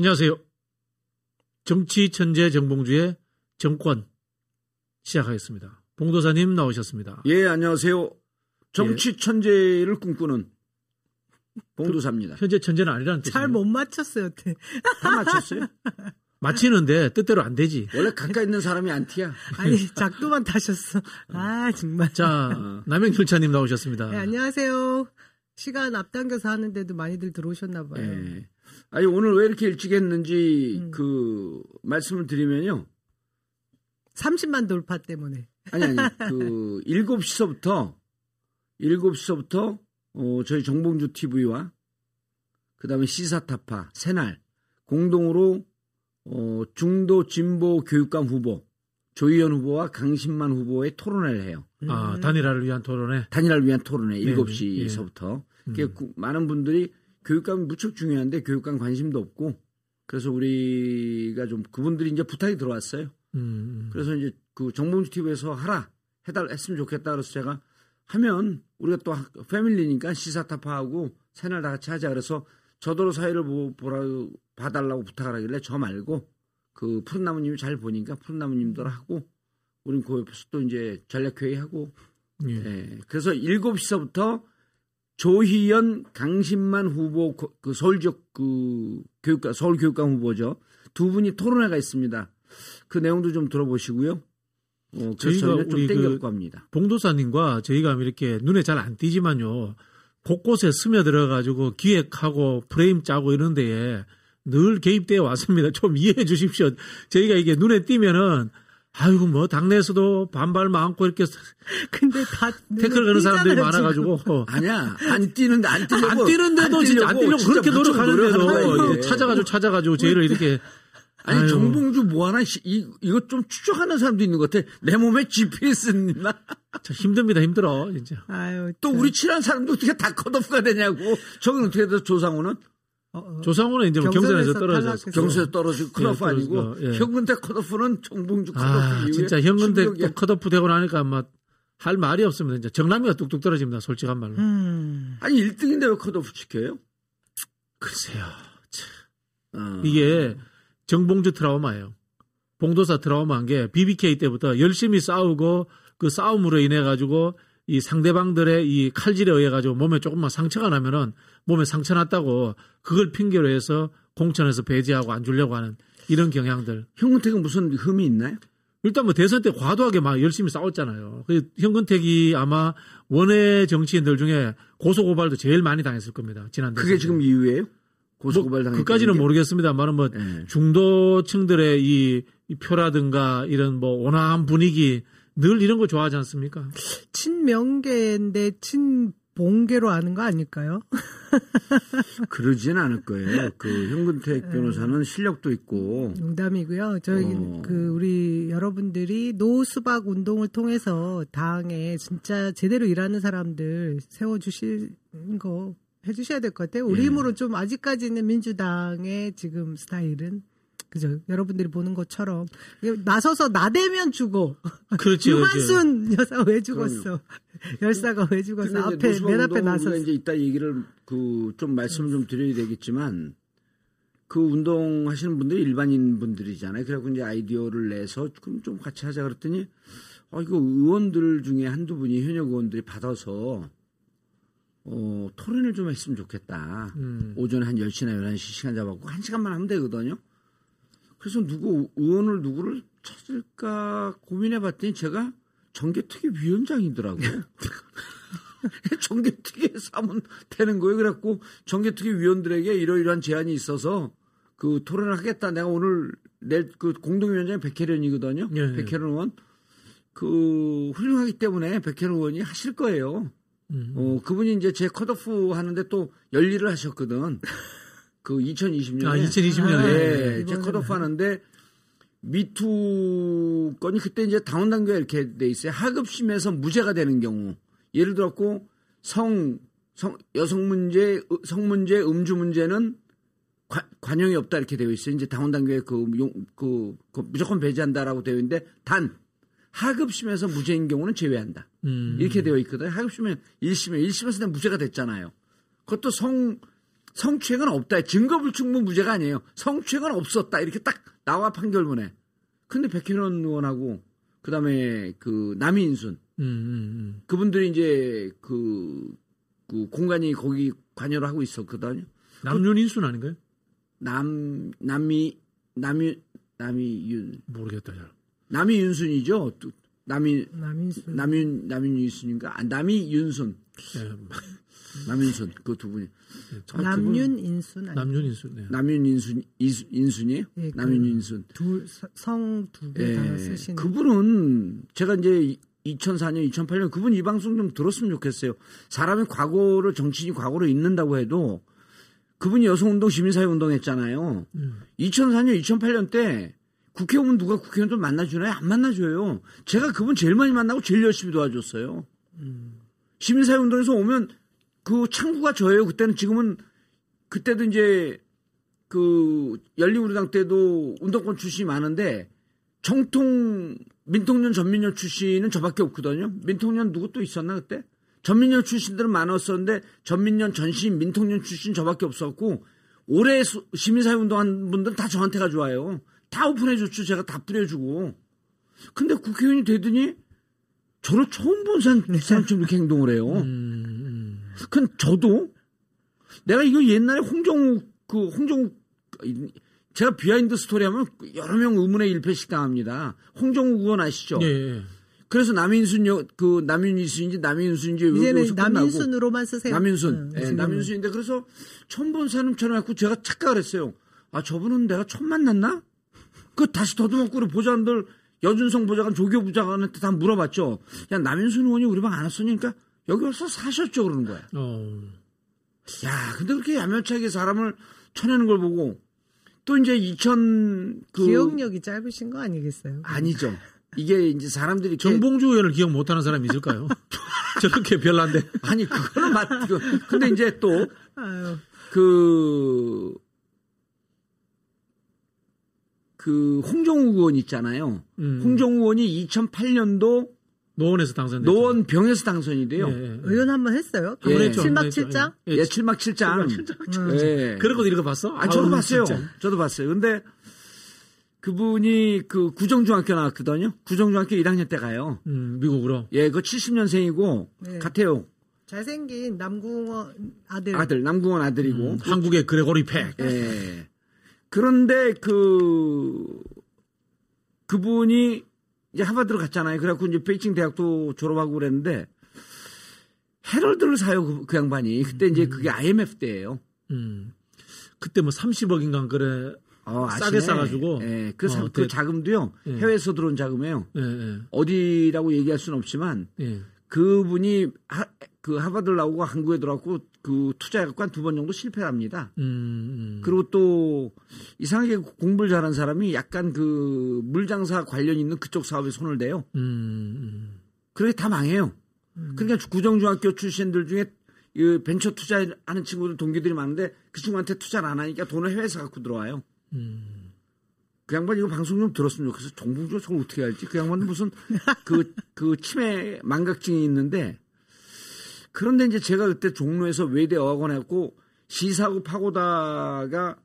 안녕하세요. 정치 천재 정봉주의 정권 시작하겠습니다. 봉도사님 나오셨습니다. 예, 안녕하세요. 정치 예. 천재를 꿈꾸는 봉도사입니다. 현재 천재는 아니라는 뜻이에요. 잘 못 맞췄어요. 네. 다 맞췄어요? 맞히는데 뜻대로 안 되지. 원래 가까이 있는 사람이 안 티야. 아니 작두만 타셨어. 아 정말. 자, 남영길차님 나오셨습니다. 네, 안녕하세요. 시간 앞당겨서 하는데도 많이들 들어오셨나 봐요. 예. 아니 오늘 왜 이렇게 일찍 했는지 음. 그 말씀을 드리면요. 30만 돌파 때문에. 아니 아니 그 7시서부터 7시서부터 어 저희 정봉주 TV와 그다음에 시사타파 새날 공동으로 어 중도 진보 교육감 후보 조희연 후보와 강신만 후보의 토론회를 해요. 아, 단일화를 위한 토론회. 단일화를 위한 토론회 네, 7시서부터. 많은 분들이 교육감이 무척 중요한데 교육감 관심도 없고 그래서 우리가 좀 그분들이 이제 부탁이 들어왔어요. 음, 그래서 이제 그 정봉주 TV에서 하라 해달 했으면 좋겠다 그래서 제가 하면 우리가 또 패밀리니까 시사타파하고 새날 다 같이 하자 그래서 저더러 사회를 보, 보라 봐달라고 부탁을 하길래 저 말고 그 푸른 나무님이 잘 보니까 푸른 나무님들 하고 우린 그 옆에서 또 이제 전략회의 하고 예. 예. 그래서 7시서부터 조희연, 강신만 후보 고- 그 서울 지역 그 교육감 서울 교육감 후보죠. 두 분이 토론회가 있습니다. 그 내용도 좀 들어보시고요. 어, 그래서 저희가 우리 그- 겁니다. 봉도사님과 저희가 이렇게 눈에 잘 안 띄지만요. 곳곳에 스며들어 가지고 기획하고 프레임 짜고 이런 데에 늘 개입되어 왔습니다. 좀 이해해 주십시오. 저희가 이게 눈에 띄면은 아이고 뭐 당내에서도 반발 많고 이렇게 근데 다 태클 거는 사람들이 많아가지고 아니야 안 뛰는데 안 뛰려고 안 뛰는데도 진짜 안 뛰려고 진짜 그렇게 노력하는데도 찾아가지고 찾아가지고 저희를 이렇게 아니 아유. 정봉주 뭐 하나 씨, 이 이거 좀 추적하는 사람도 있는 것 같아. 내 몸에 GPS 있나? 참 힘듭니다 힘들어 진짜. 아유, 또 참. 우리 친한 사람도 어떻게 다 컷오프가 되냐고. 저건 어떻게 돼서 조상우는 어, 어. 조상우는 이제 뭐 경선에서 경선에서. 탈락해서. 경수에서 떨어지고 컷오프 예, 아니고 예. 현근대 컷오프는 정봉주 컷오프 아 이후에 진짜 현근대 컷오프 되고 나니까 막할 말이 없습니다. 진짜 정남이가 뚝뚝 떨어집니다. 솔직한 말로. 음. 아니 1등인데 왜 컷오프 시켜요? 글쎄요. 어. 이게 정봉주 트라우마예요. 봉도사 트라우마인 게 BBK 때부터 열심히 싸우고 그 싸움으로 인해 가지고 이 상대방들의 이 칼질에 의해 가지고 몸에 조금만 상처가 나면은 몸에 상처 났다고 그걸 핑계로 해서 공천에서 배제하고 안 주려고 하는 이런 경향들. 현근택은 무슨 흠이 있나요? 일단 뭐 대선 때 과도하게 막 열심히 싸웠잖아요. 그 현근택이 아마 원외 정치인들 중에 고소고발도 제일 많이 당했을 겁니다. 지난 대선 그게 때. 지금 이유예요? 고소고발 뭐 당했 그까지는 모르겠습니다만은 뭐 예. 중도층들의 이, 이 표라든가 이런 뭐 온화한 분위기 늘 이런 거 좋아하지 않습니까? 친명계인데 친 봉계로 아는 거 아닐까요? 그러진 않을 거예요. 그 현근택 변호사는 실력도 있고 농담이고요. 저희 어. 그 우리 여러분들이 노수박 운동을 통해서 당에 진짜 제대로 일하는 사람들 세워 주시는 거 해주셔야 될 것 같아요. 우리 예. 힘으로 좀 아직까지는 민주당의 지금 스타일은 그죠? 여러분들이 보는 것처럼 나서서 나대면 죽어. 그렇지, 유한순 여사 왜 죽었어? 열사가 왜 죽었어? 앞에 맨 앞에 나서. 이제 이따 얘기를 그 좀 말씀을 좀 드려야 되겠지만 그 운동 하시는 분들이 일반인 분들이잖아요. 그래갖고 이제 아이디어를 내서 그럼 좀 같이 하자 그랬더니 어 이거 의원들 중에 한두 분이 현역 의원들이 받아서 어 토론을 좀 했으면 좋겠다. 음. 오전에 한 10시나 11시 시간 잡았고 한 시간만 하면 되거든요. 그래서 누구 의원을 누구를 찾을까 고민해 봤더니 제가 정개특위 위원장이더라고요. 정개특위에서 하면 되는 거예요. 그래갖고 정개특위 위원들에게 이러이러한 제안이 있어서 그 토론을 하겠다. 내가 오늘 내 그 공동위원장이 백혜련이거든요. 예, 예. 백혜련 의원. 그 훌륭하기 때문에 백혜련 의원이 하실 거예요. 음. 어, 그분이 이제 제 컷오프 하는데 또 열일을 하셨거든. 그 2020년에. 아, 2020년에. 아, 예, 제 이번에는. 컷오프 하는데 미투 건이 그때 이제 다운 단계가 이렇게 돼 있어요. 하급심에서 무죄가 되는 경우. 예를 들었고 성, 성 여성 문제, 으- 성 문제, 음주 문제는 관, 관용이 없다 이렇게 되어 있어요. 이제 다운 단계에 그, 용, 그, 그 무조건 배제한다라고 되어 있는데 단 하급심에서 무죄인 경우는 제외한다. 음. 이렇게 되어 있거든요. 하급심에 1심에 1심에서 내가 무죄가 됐잖아요. 그것도 성 성추행은 없다. 증거불충분 무죄가 아니에요. 성추행은 없었다. 이렇게 딱 나와 판결문에. 근데 백현원 의원하고 그다음에 그 남인순 음, 음, 그분들이 이제 그, 그 공간이 거기 관여를 하고 있었거든요. 음. 남윤인순 아닌가요? 남 남이 남이 남이윤 모르겠다 잘. 남이윤순이죠. 또 남이 남인수. 남윤 남윤순인가? 아, 남이윤순 예, 남윤순 그 두 분이 아, 남윤 인순 아니 남윤인순. 네. 남윤인순 이수- 인순이에요? 예, 그 남윤인순. 두성두개 예. 다 쓰시는. 그분은 제가 이제 2004년, 2008년 그분 이 방송 좀 들었으면 좋겠어요. 사람이 과거를 정치인이 과거를 잊는다고 해도 그분이 여성운동, 시민사회운동 했잖아요. 음. 2004년, 2008년 때 국회 오면 누가 국회의원들 만나주나요? 안 만나줘요. 제가 그분 제일 많이 만나고 제일 열심히 도와줬어요. 시민사회운동에서 오면 그 창구가 저예요. 그때는 지금은 그때도 이제 그 열린우리당 때도 운동권 출신이 많은데 정통 민통년 전민년 출신은 저밖에 없거든요. 민통년 누구 또 있었나 그때? 전민년 출신들은 많았었는데 전민년 전신 민통년 출신 저밖에 없었고 올해 수- 시민사회 운동한 분들은 다 저한테 가져와요. 다 오픈해 줬죠. 제가 다 뿌려주고. 근데 국회의원이 되더니 저를 처음 본 사람, 사람처럼 이렇게 행동을 해요. 음, 그 저도 내가 이거 옛날에 홍정욱 그 홍정욱 제가 비하인드 스토리 하면 여러 명 의문의 일패씩 당합니다. 홍정욱 의원 아시죠? 예, 예. 그래서 남인순 여- 그 남윤인순인지 남인순인지 이제는 남인순으로만 쓰세요. 남인순. 응, 예, 지금은. 남인순인데 그래서 처음 본 사람처럼 해갖고 제가 착각을 했어요. 아, 저분은 내가 처음 만났나? 그 다시 더듬었고 우리 보좌관들 여준성 보좌관 조교 보좌관한테 다 물어봤죠. 야, 남인순 의원이 우리 방 안 왔으니까 여기 와서 사셨죠 그러는 거야. 어, 야, 근데 그렇게 야멸차게 사람을 쳐내는 걸 보고 또 이제 2000 그 기억력이 짧으신 거 아니겠어요? 아니죠. 이게 이제 사람들이 정봉주 의원을 기억 못하는 사람이 있을까요? 저렇게 별난데. 아니 그거는 맞. 그- 근데 이제 또 아유, 그, 그, 홍정욱 의원 있잖아요. 음. 홍정욱 의원이 2008년도 노원에서 당선됐죠. 노원 병에서 당선이 돼요. 예, 예. 의원 한 번 했어요? 예. 했죠, 칠막 했죠. 칠장? 예. 예, 7막 7장. 음. 예. 그런 거 읽어봤어? 아, 저도 봤어요. 진짜. 저도 봤어요. 근데 그분이 그 구정중학교 나왔거든요. 구정중학교 1학년 때 가요. 음, 미국으로. 예, 그 70년생이고 네. 같아요. 잘생긴 남궁원 아들. 아들, 남궁원 아들이고. 음, 한국의 그레고리 팩. 예. 그런데 그 그분이 이제 하버드를 갔잖아요. 그래갖고 이제 베이징 대학도 졸업하고 그랬는데 헤럴드를 사요 그, 그 양반이. 그때 이제 그게 IMF 때예요. 음. 그때 뭐 30억인가 그래. 어, 싸게 아시네. 싸가지고. 예, 그, 사- 어, 그 대- 자금도요 예. 해외에서 들어온 자금이에요. 예, 예. 어디라고 얘기할 수는 없지만 예. 그분이 하, 그 하버드를 나오고 한국에 들어왔고 그 투자해갖고 한두번 정도 실패를 합니다. 음, 음. 그리고 또 이상하게 공부를 잘한 사람이 약간 그 물장사 관련 있는 그쪽 사업에 손을 대요. 음, 음. 그게 다 망해요. 그러니까 구정중학교 출신들 중에 이 벤처 투자하는 친구들 동기들이 많은데 그 친구한테 투자를 안 하니까 돈을 해외에서 갖고 들어와요. 음. 그 양반 이거 방송 좀 들었으면 좋겠어. 정봉주가 저걸 어떻게 알지? 그 양반은 무슨 그, 그 치매 망각증이 있는데 그런데 이제 제가 그때 종로에서 외대 어학원 했고 시사고 파고다가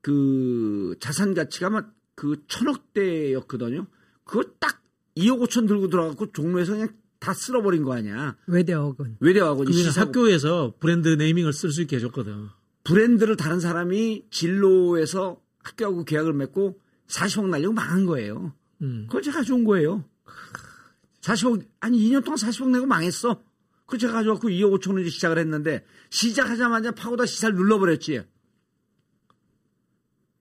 그 자산 가치가 막그 천억대였거든요. 그거 딱 2억 5천 들고 들어가고 종로에서 그냥 다 쓸어버린 거 아니야. 외대학원. 외대 어학원이 그게 시사고 학교에서 브랜드 네이밍을 쓸 수 있게 해줬거든. 브랜드를 다른 사람이 진로에서 학교하고 계약을 맺고 40억 날리고 망한 거예요. 음. 그걸 제가 가져온 거예요. 40억, 아니 2년 동안 40억 내고 망했어. 그걸 제가 가져갖고 2억 5천 원이 시작을 했는데 시작하자마자 파고다 시사를 눌러버렸지.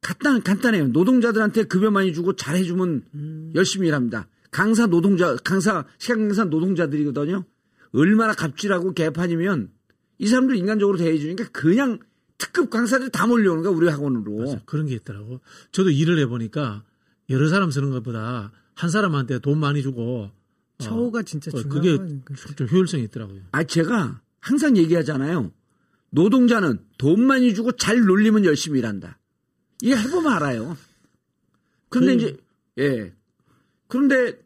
간단, 간단해요. 노동자들한테 급여 많이 주고 잘해주면 열심히 일합니다. 강사 노동자, 강사, 시간 강사 노동자들이거든요. 얼마나 갑질하고 개판이면 이 사람들 인간적으로 대해주니까 그냥 특급 강사들이 다 몰려오는 거야, 우리 학원으로. 맞아. 그런 게 있더라고. 저도 일을 해보니까 여러 사람 쓰는 것보다 한 사람한테 돈 많이 주고 어, 처우가 진짜 어, 중요한 그게 거니까. 좀 효율성이 있더라고요. 아, 제가 항상 얘기하잖아요. 노동자는 돈 많이 주고 잘 놀리면 열심히 일한다. 이거 해보면 알아요. 근데 그- 이제, 예. 그런데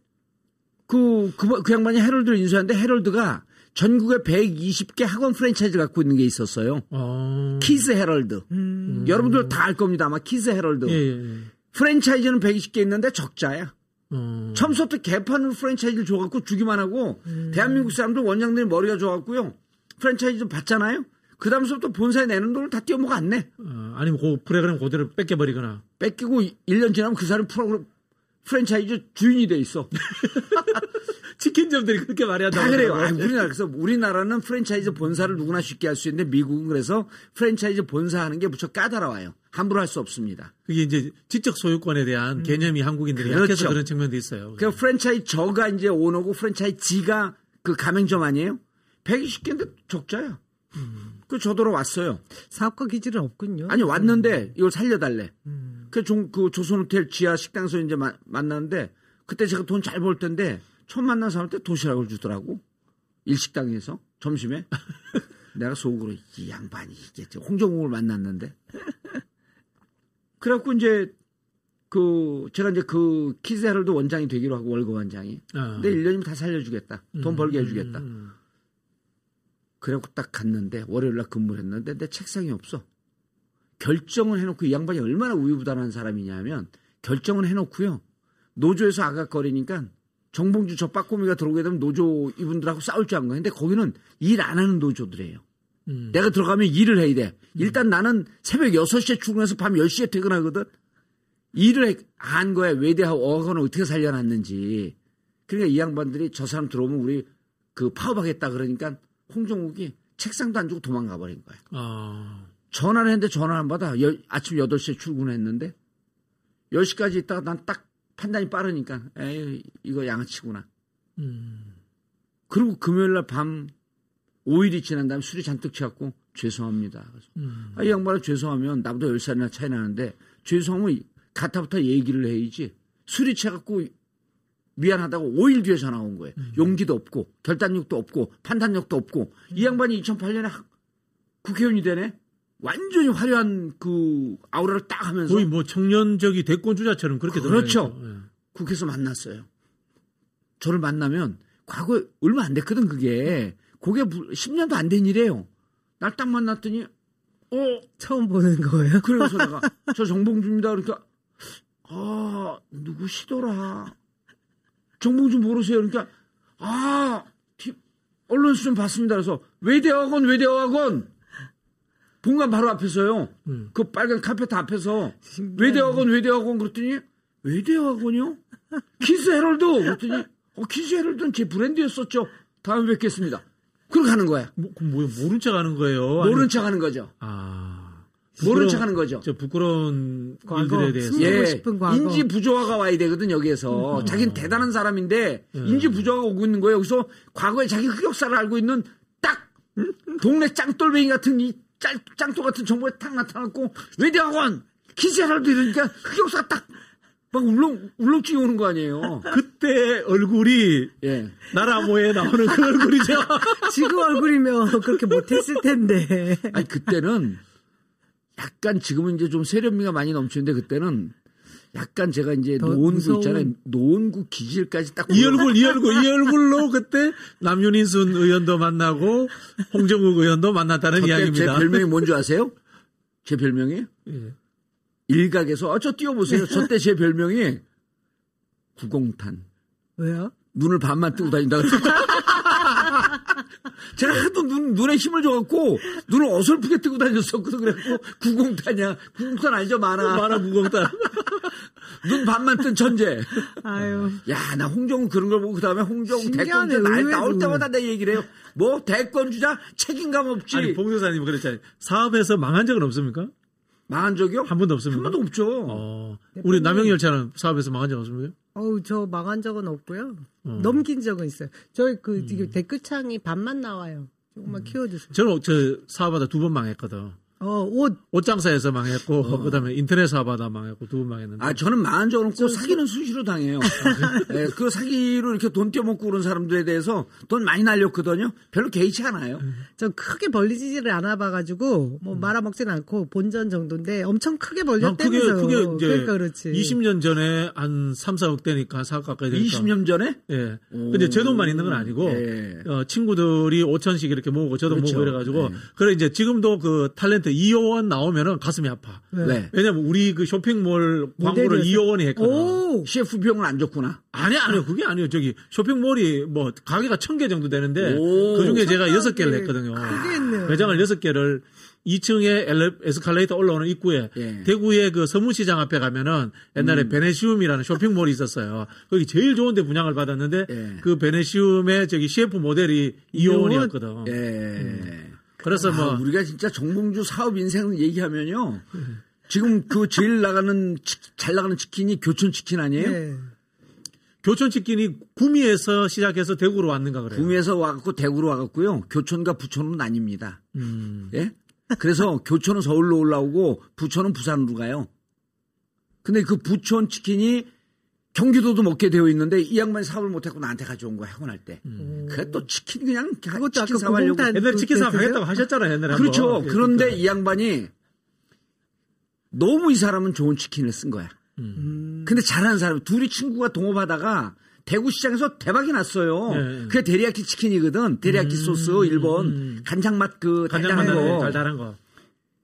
그, 그, 그 양반이 헤럴드를 인수하는데 헤럴드가 전국에 120개 학원 프랜차이즈 갖고 있는 게 있었어요. 어. 키즈 헤럴드. 여러분들 다 알 겁니다. 아마 키즈 헤럴드. 예, 예, 예. 프랜차이즈는 120개 있는데 적자야. 어. 처음부터 개판으로 프랜차이즈를 줘갖고 주기만 하고 대한민국 사람들 원장들이 머리가 좋아갖고요. 프랜차이즈 좀 받잖아요. 그 다음부터 본사에 내는 돈을 다 띄어먹어 안 내. 어, 아니면 그 프로그램 그대로 뺏겨버리거나. 뺏기고 1년 지나면 그 사람 프로그램 프랜차이즈 주인이 돼 있어. 치킨점들이 그렇게 많이 한다고. 다 그래요. 하더라고요. 아, 우리나라 그래서 우리나라는 프랜차이즈 본사를 누구나 쉽게 할 수 있는데 미국은 그래서 프랜차이즈 본사 하는 게 무척 까다로워요. 함부로 할 수 없습니다. 그게 이제 지적 소유권에 대한 개념이 한국인들이 그렇죠. 약해서 그런 측면도 있어요. 그 프랜차이즈 저가 이제 오너고 프랜차이즈가 그 가맹점 아니에요? 120개인데 적자야. 그 저더러 왔어요. 사업가 기질은 없군요. 아니 왔는데 이걸 살려달래. 음. 그, 종, 그 조선호텔 지하 식당에서 이제 마- 만났는데 그때 제가 돈 잘 벌 텐데 처음 만난 사람한테 도시락을 주더라고. 일식당에서 점심에. 내가 속으로 이 양반이 저 홍정욱을 만났는데. 그래갖고 이제 그 제가 이제 그 키즈 헤럴드 원장이 되기로 하고 월급 원장이. 아. 근데 1년이면 다 살려주겠다. 돈 벌게 해주겠다. 음. 그래갖고 딱 갔는데 월요일 날 근무를 했는데 내 책상이 없어. 결정을 해놓고 이 양반이 얼마나 우유부단한 사람이냐면 결정을 해놓고요. 노조에서 아각거리니까 정봉주 저 빠꼬미가 들어오게 되면 노조 이분들하고 싸울 줄 안 거예요. 근데 거기는 일 안 하는 노조들이에요. 음. 내가 들어가면 일을 해야 돼. 일단 나는 새벽 6시에 출근해서 밤 10시에 퇴근하거든. 일을 한 거야. 외대하고 어학원을 어떻게 살려놨는지. 그러니까 이 양반들이 저 사람 들어오면 우리 그 파업하겠다 그러니까 홍정욱이 책상도 안 주고 도망가 버린 거야. 아. 전화를 했는데 전화 안 받아. 여- 아침 8시에 출근했는데 10시까지 있다가 난 딱 판단이 빠르니까 에이 이거 양아치구나. 음. 그리고 금요일 날 밤 5일이 지난 다음에 술이 잔뜩 취했고 죄송합니다. 그래서 음. 아, 이 양반은 죄송하면 나보다 10살이나 차이 나는데 죄송하면 가타부터 얘기를 해야지. 술이 취해갖고 미안하다고 5일 뒤에 전화 온 거예요. 용기도 없고 결단력도 없고 판단력도 없고 이 양반이 2008년에 국회의원이 되네. 완전히 화려한 그 아우라를 딱 하면서 거의 뭐 청년적이 대권 주자처럼 그렇게 그렇죠. 예. 국회에서 만났어요. 저를 만나면 과거에 얼마 안 됐거든 그게. 그게 10년도 안 된 일이에요. 날 딱 만났더니 어 처음 보는 거예요. 그래서 내가 저 정봉주입니다. 그러니까 아 누구시더라. 정봉주 모르세요. 그러니까 아 티- 언론수 좀 봤습니다. 그래서 외대학원 외대학원 본관 바로 앞에서요. 음. 그 빨간 카페트 앞에서 신기하네. 외대학원 외대학원 그랬더니 외대학원이요? 키즈 헤럴드 그랬더니 어, 키즈 헤럴드는 제 브랜드였었죠. 다음에 뵙겠습니다. 그러고 가는 거야. 뭐, 그럼 뭐 모른 척 하는 거예요? 모른 아니면- 척 하는 거죠. 아. 모른 부끄러운- 척 하는 거죠. 저 부끄러운 과거, 일들에 대해서. 예, 싶은 과거. 인지 부조화가 와야 되거든 여기에서. 자기는 대단한 사람인데 인지 부조화가 오고 있는 거예요. 여기서 과거에 자기 흑역사를 알고 있는 딱 동네 짱돌뱅이 같은 이 짱, 짱돌 같은 정보에 탁 나타났고 외대학원 키즈헤럴드 이러니까 흑역사가 딱 막 울렁 울렁증이 오는 거 아니에요. 그때 얼굴이 예. 나라모에 나오는 그 얼굴이죠. 지금 얼굴이면 그렇게 못했을 텐데. 아니 그때는 약간 지금은 이제 좀 세련미가 많이 넘치는데 그때는 약간 제가 이제 더 노원구 무서운- 있잖아요. 노원구 기질까지 딱 이 얼굴, 이 얼굴, 이 얼굴로 그때 남윤인순 의원도 만나고 홍정욱 의원도 만났다는 저때 제 이야기입니다. 별명이 뭔지 아세요? 제 별명이 예. 일각에서 아, 저 띄워보세요. 저 때 제 별명이 구공탄. 왜요? 눈을 반만 뜨고 다닌다. 제가 하도 눈, 눈에 힘을 줘갖고 눈을 어설프게 뜨고 다녔었거든. 그래갖고 구공탄이야. 구공탄 알죠? 만화. 만화 무공단. 눈 반만 뜬 천재. 아유. 야, 나 홍정우 그런 걸 보고 그 다음에 홍정우 신기하네, 대권주자 나, 의외로. 나올 때마다 내 얘기를 해요. 뭐 대권주자 책임감 없지. 아니, 봉도사님 그랬잖아요. 사업에서 망한 적은 없습니까? 망한 적이요? 한 번도 없습니까? 한 번도 없죠. 어, 우리 남영열차는 사업에서 망한 적 없습니까? 어우, 저 망한 적은 없고요. 넘긴 적은 있어요. 저희 그 지금 댓글창이 반만 나와요. 조금만 키워주세요. 저는 저 사업하다 두 번 망했거든. 어, 옷. 옷장사에서 망했고 그다음에 인터넷 사업하다 망했고 두 분 망했는데. 아, 저는 망한 적은 없고 사기는 수시로 당해요. 네, 그 사기로 이렇게 돈 떼먹고 그런 사람들에 대해서 돈 많이 날렸거든요. 별로 개의치 않아요. 전 크게 벌리지를 않아 봐가지고 뭐 말아먹진 않고 본전 정도인데 엄청 크게 난 그게 벌렸다면서. 그게 이제 그러니까 그렇지. 20년 전에 한 3, 4억 되니까 4억 가까이 되니까. 20년 전에? 예. 근데 제 돈만 있는 건 아니고 예. 어, 친구들이 5천씩 이렇게 모으고 저도 그렇죠. 모으고 이래가지고 예. 그래 이제 지금도 그 탤런트 이호원 나오면은 가슴이 아파. 네. 왜냐면 우리 그 쇼핑몰 광고를. 이호원이 했거든. 오! CF 비용은 안 줬구나. 아니 아니요 그게 아니요 저기 쇼핑몰이 뭐 가게가 천 개 정도 되는데 오, 그 중에 제가 여섯 개를 했거든요. 매장을 여섯 개를 2층에 엘레, 에스컬레이터 올라오는 입구에 예. 대구의 그 서문시장 앞에 가면은 옛날에 베네시움이라는 쇼핑몰이 있었어요. 거기 제일 좋은데 분양을 받았는데 예. 그 베네시움의 저기 CF 모델이 이호원이었거든. 예. 그래서 아, 뭐 우리가 진짜 정봉주 사업 인생 얘기하면요. 지금 그 제일 나가는 치- 잘 나가는 치킨이 교촌 치킨 아니에요? 네. 교촌 치킨이 구미에서 시작해서 대구로 왔는가 그래요. 구미에서 와갖고 대구로 와갖고요. 교촌과 부천은 아닙니다. 음. 예? 그래서 교촌은 서울로 올라오고 부천은 부산으로 가요. 근데 그 부천 치킨이 경기도도 먹게 되어 있는데 이 양반이 사업을 못했고 나한테 가져온 거야 학원 할 때. 그래 또 치킨 그냥 그것도 치킨 사가려고. 고공탄 옛날에 치킨? 하겠다고 하셨잖아요. 옛날에 그렇죠. 한번. 그런데 이 양반이 너무 이 사람은 좋은 치킨을 쓴 거야. 근데 잘하는 사람 둘이 친구가 동업하다가 대구 시장에서 대박이 났어요. 네. 그게 데리야끼 치킨이거든. 데리야끼 소스 일본 간장 맛그 간장 달달한 만나 거. 달달한 거.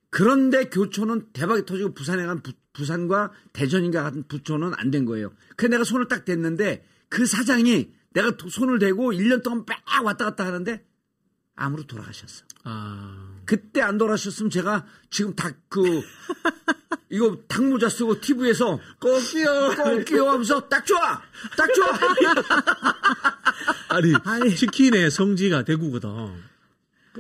그런데 교촌은 대박이 터지고 부산에 간 부, 부산과 대전인가 같은 부촌은 안 된 거예요. 그래서 내가 손을 딱 댔는데 그 사장이 내가 도- 손을 대고 1년 동안 빡 왔다 갔다 하는데 암으로 돌아가셨어. 아. 그때 안 돌아가셨으면 제가 지금 닭그 이거 닭모자 쓰고 TV에서 꼭끼요 꼭끼요 하면서 딱 좋아 딱 좋아 아니, 아니. 치킨의 성지가 대구거든.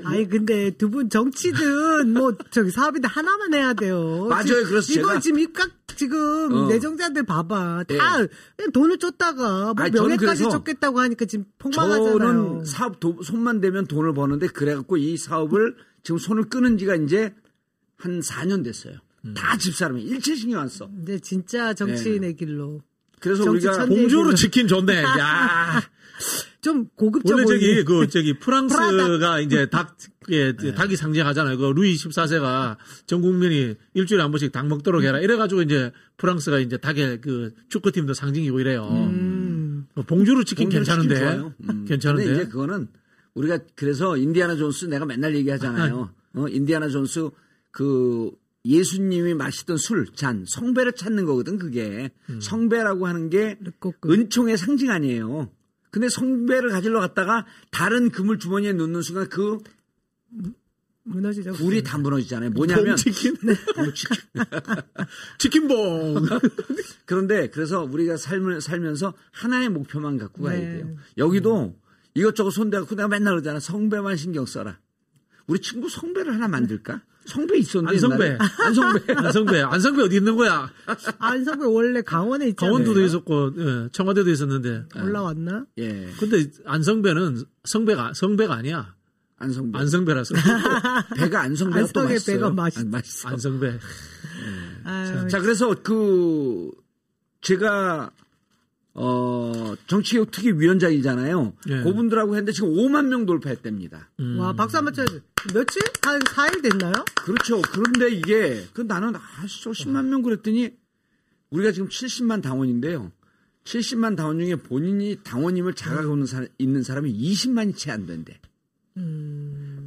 아니 근데 두 분 정치든 뭐 저기 사업이든 하나만 해야 돼요. 맞아요. 지금 그래서 이거 지금 입각 지금 어. 내정자들 봐봐 다 예. 그냥 돈을 쫓다가 뭐 아니, 명예까지 그래서 쫓겠다고 하니까 지금 폭망하잖아요. 저는 사업 도- 손만 대면 돈을 버는데 그래갖고 이 사업을 지금 손을 끄는 지가 이제 한 4년 됐어요. 다 집사람이 일체 신경 안 써. 근데 진짜 정치인의 길로 그래서 우리가 천- 봉주로 치킨 좋네. 야. 좀 고급져 원래 저기 그 저기 프랑스가 이제 닭 예, 닭이 상징하잖아요. 그 루이 14세가 전 국민이 일주일에 한 번씩 닭 먹도록 해라. 이래 가지고 이제 프랑스가 이제 닭의 그 축구팀도 상징이고 이래요. 어, 봉주로 치킨 괜찮은데. 좋아요. 음. 괜찮은데. 근데 이제 그거는 우리가 그래서 인디아나 존스 내가 맨날 얘기하잖아요. 어, 인디아나 존스 그 예수님이 마시던 술, 잔, 성배를 찾는 거거든, 그게. 성배라고 하는 게. 은총의 상징 아니에요. 근데 성배를 가지러 갔다가 다른 금을 주머니에 넣는 순간 그 무너지죠. 불이 다 무너지잖아요. 뭐냐면 봉치킨. 봉치킨. 치킨봉. 그런데 그래서 우리가 삶을 살면서 하나의 목표만 갖고 가야 네. 돼요. 여기도 이것저것 손대갖고 내가 맨날 그러잖아. 성배만 신경 써라. 우리 친구 성배를 하나 만들까? 성배 있었는데 안성배. 옛날에. 안성배. 안성배. 안성배 어디 있는 거야? 안성배 원래 강원에 있잖아요. 강원도도 있었고 예, 청와대도 있었는데. 올라왔나? 예. 근데 안성배는 성배가 성배가 아니야. 안성배. 안성배라서. 배가 안성배가 또 맛있어요. 배가 맛있- 아, 맛있어. 안성배. 아유, 자, 그래서 그 제가 어 정치개혁 특위 위원장이잖아요. 예. 그분들하고 했는데 지금 5만 명 돌파했답니다. 음. 와 박수 한번 쳐야지. 며칠? 한 4일 됐나요? 그렇죠. 그런데 이게 그 나는 아저 10만 명 그랬더니 우리가 지금 70만 당원인데요. 70만 당원 중에 본인이 당원임을 자각하고 있는 사람, 있는 사람이 20만이 채 안 된대.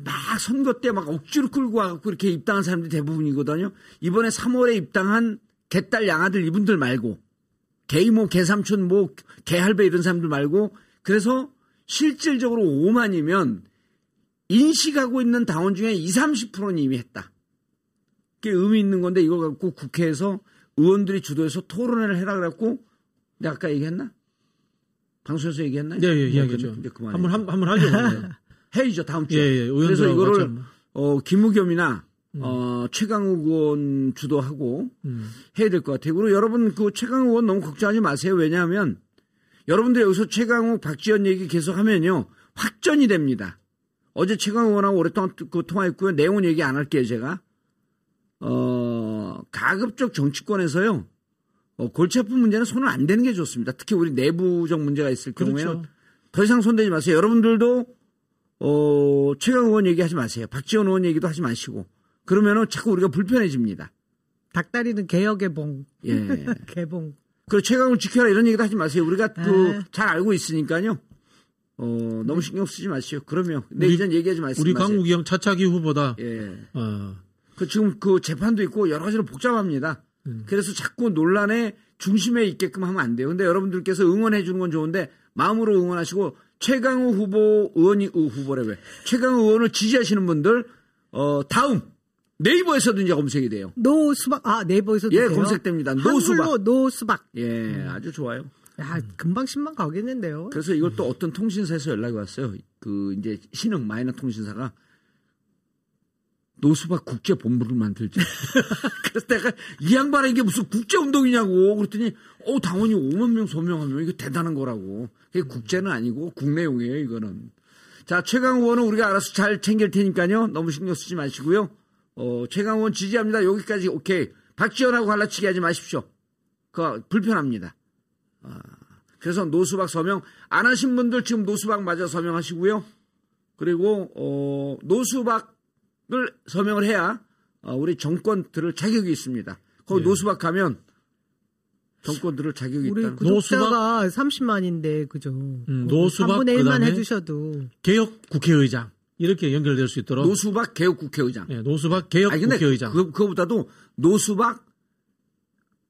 막 선거 때 막 억지로 끌고 와갖고 이렇게 입당한 사람들이 대부분이거든요. 이번에 3월에 입당한 개딸 양아들 이분들 말고 개이모 개삼촌 뭐 개할배 이런 사람들 말고 그래서 실질적으로 5만이면 인식하고 있는 당원 중에 20, 30%는 이미 했다. 그게 의미 있는 건데 이걸 갖고 국회에서 의원들이 주도해서 토론회를 해라 그래갖고 내가 아까 얘기했나? 방송에서 얘기했나? 예, 예, 뭐 이야기죠. 이제 그만해. 한번 한- 한번 하죠. 회의죠 다음 주에. 예, 예, 그래서 의원들하고 이거를 같이. 어, 김우겸이나 어, 최강욱 의원 주도하고 음. 해야 될 것 같아요. 그리고 여러분 그 최강욱 의원 너무 걱정하지 마세요. 왜냐하면 여러분들 여기서 최강욱 박지원 얘기 계속 하면요 확전이 됩니다. 어제 최강욱 의원하고 오랫동안 그 통화했고요. 내용은 얘기 안 할게요 제가. 어, 가급적 정치권에서요. 어, 골치 아픈 문제는 손을 안 대는 게 좋습니다. 특히 우리 내부적 문제가 있을 경우에는 그렇죠. 더 이상 손대지 마세요. 여러분들도 어, 최강 의원 얘기하지 마세요. 박지원 의원 얘기도 하지 마시고 그러면은 자꾸 우리가 불편해집니다. 닭다리는 개혁의 봉. 예. 개봉. 그 최강을 지켜라 이런 얘기도 하지 마세요. 우리가 그 아. 잘 알고 있으니까요. 어, 너무 신경 쓰지 마시오. 그러면 내 우리- 이전 얘기하지 마세요. 우리 강욱이 형 차차기 후보다 예. 어, 그 지금 그 재판도 있고 여러 가지로 복잡합니다. 음. 그래서 자꾸 논란의 중심에 있게끔 하면 안 돼요. 근데 여러분들께서 응원해 주는 건 좋은데 마음으로 응원하시고 최강욱 후보 의원이 어, 후보래 왜? 최강욱 의원을 지지하시는 분들 어 다음 네이버에서도 이제 검색이 돼요. 노 수박. 아 네이버에서도 예, 돼요? 검색됩니다. 노 수박. 노 수박. 예, 아주 좋아요. 야 금방 10만 가겠는데요. 그래서 이걸 또 어떤 통신사에서 연락이 왔어요. 그 이제 신흥 마이너 통신사가 노수박 국제 본부를 만들자. 그래서 내가 이 양반이 이게 무슨 국제 운동이냐고 그랬더니 어 당원이 5만 명 소명하면 이거 대단한 거라고. 이게 국제는 아니고 국내용이에요 이거는. 자 최강 의원은 우리가 알아서 잘 챙길 테니까요. 너무 신경 쓰지 마시고요. 어 최강 의원 지지합니다. 여기까지 오케이. 박지원하고 갈라치기 하지 마십시오. 그 불편합니다. 그래서 노수박 서명 안 하신 분들 지금 노수박 맞아 서명하시고요. 그리고 어, 노수박을 서명을 해야 어, 우리 정권 들을 자격이 있습니다. 거기 예. 노수박 가면 정권 들을 자격이 우리 있다는 구독자가 30만인데 그죠. 음, 노수박 3분의 1만 그다음에 해주셔도 개혁 국회의장 이렇게 연결될 수 있도록 노수박 개혁 국회의장. 예, 노수박 개혁 아니 근데 국회의장 그, 그거보다도 노수박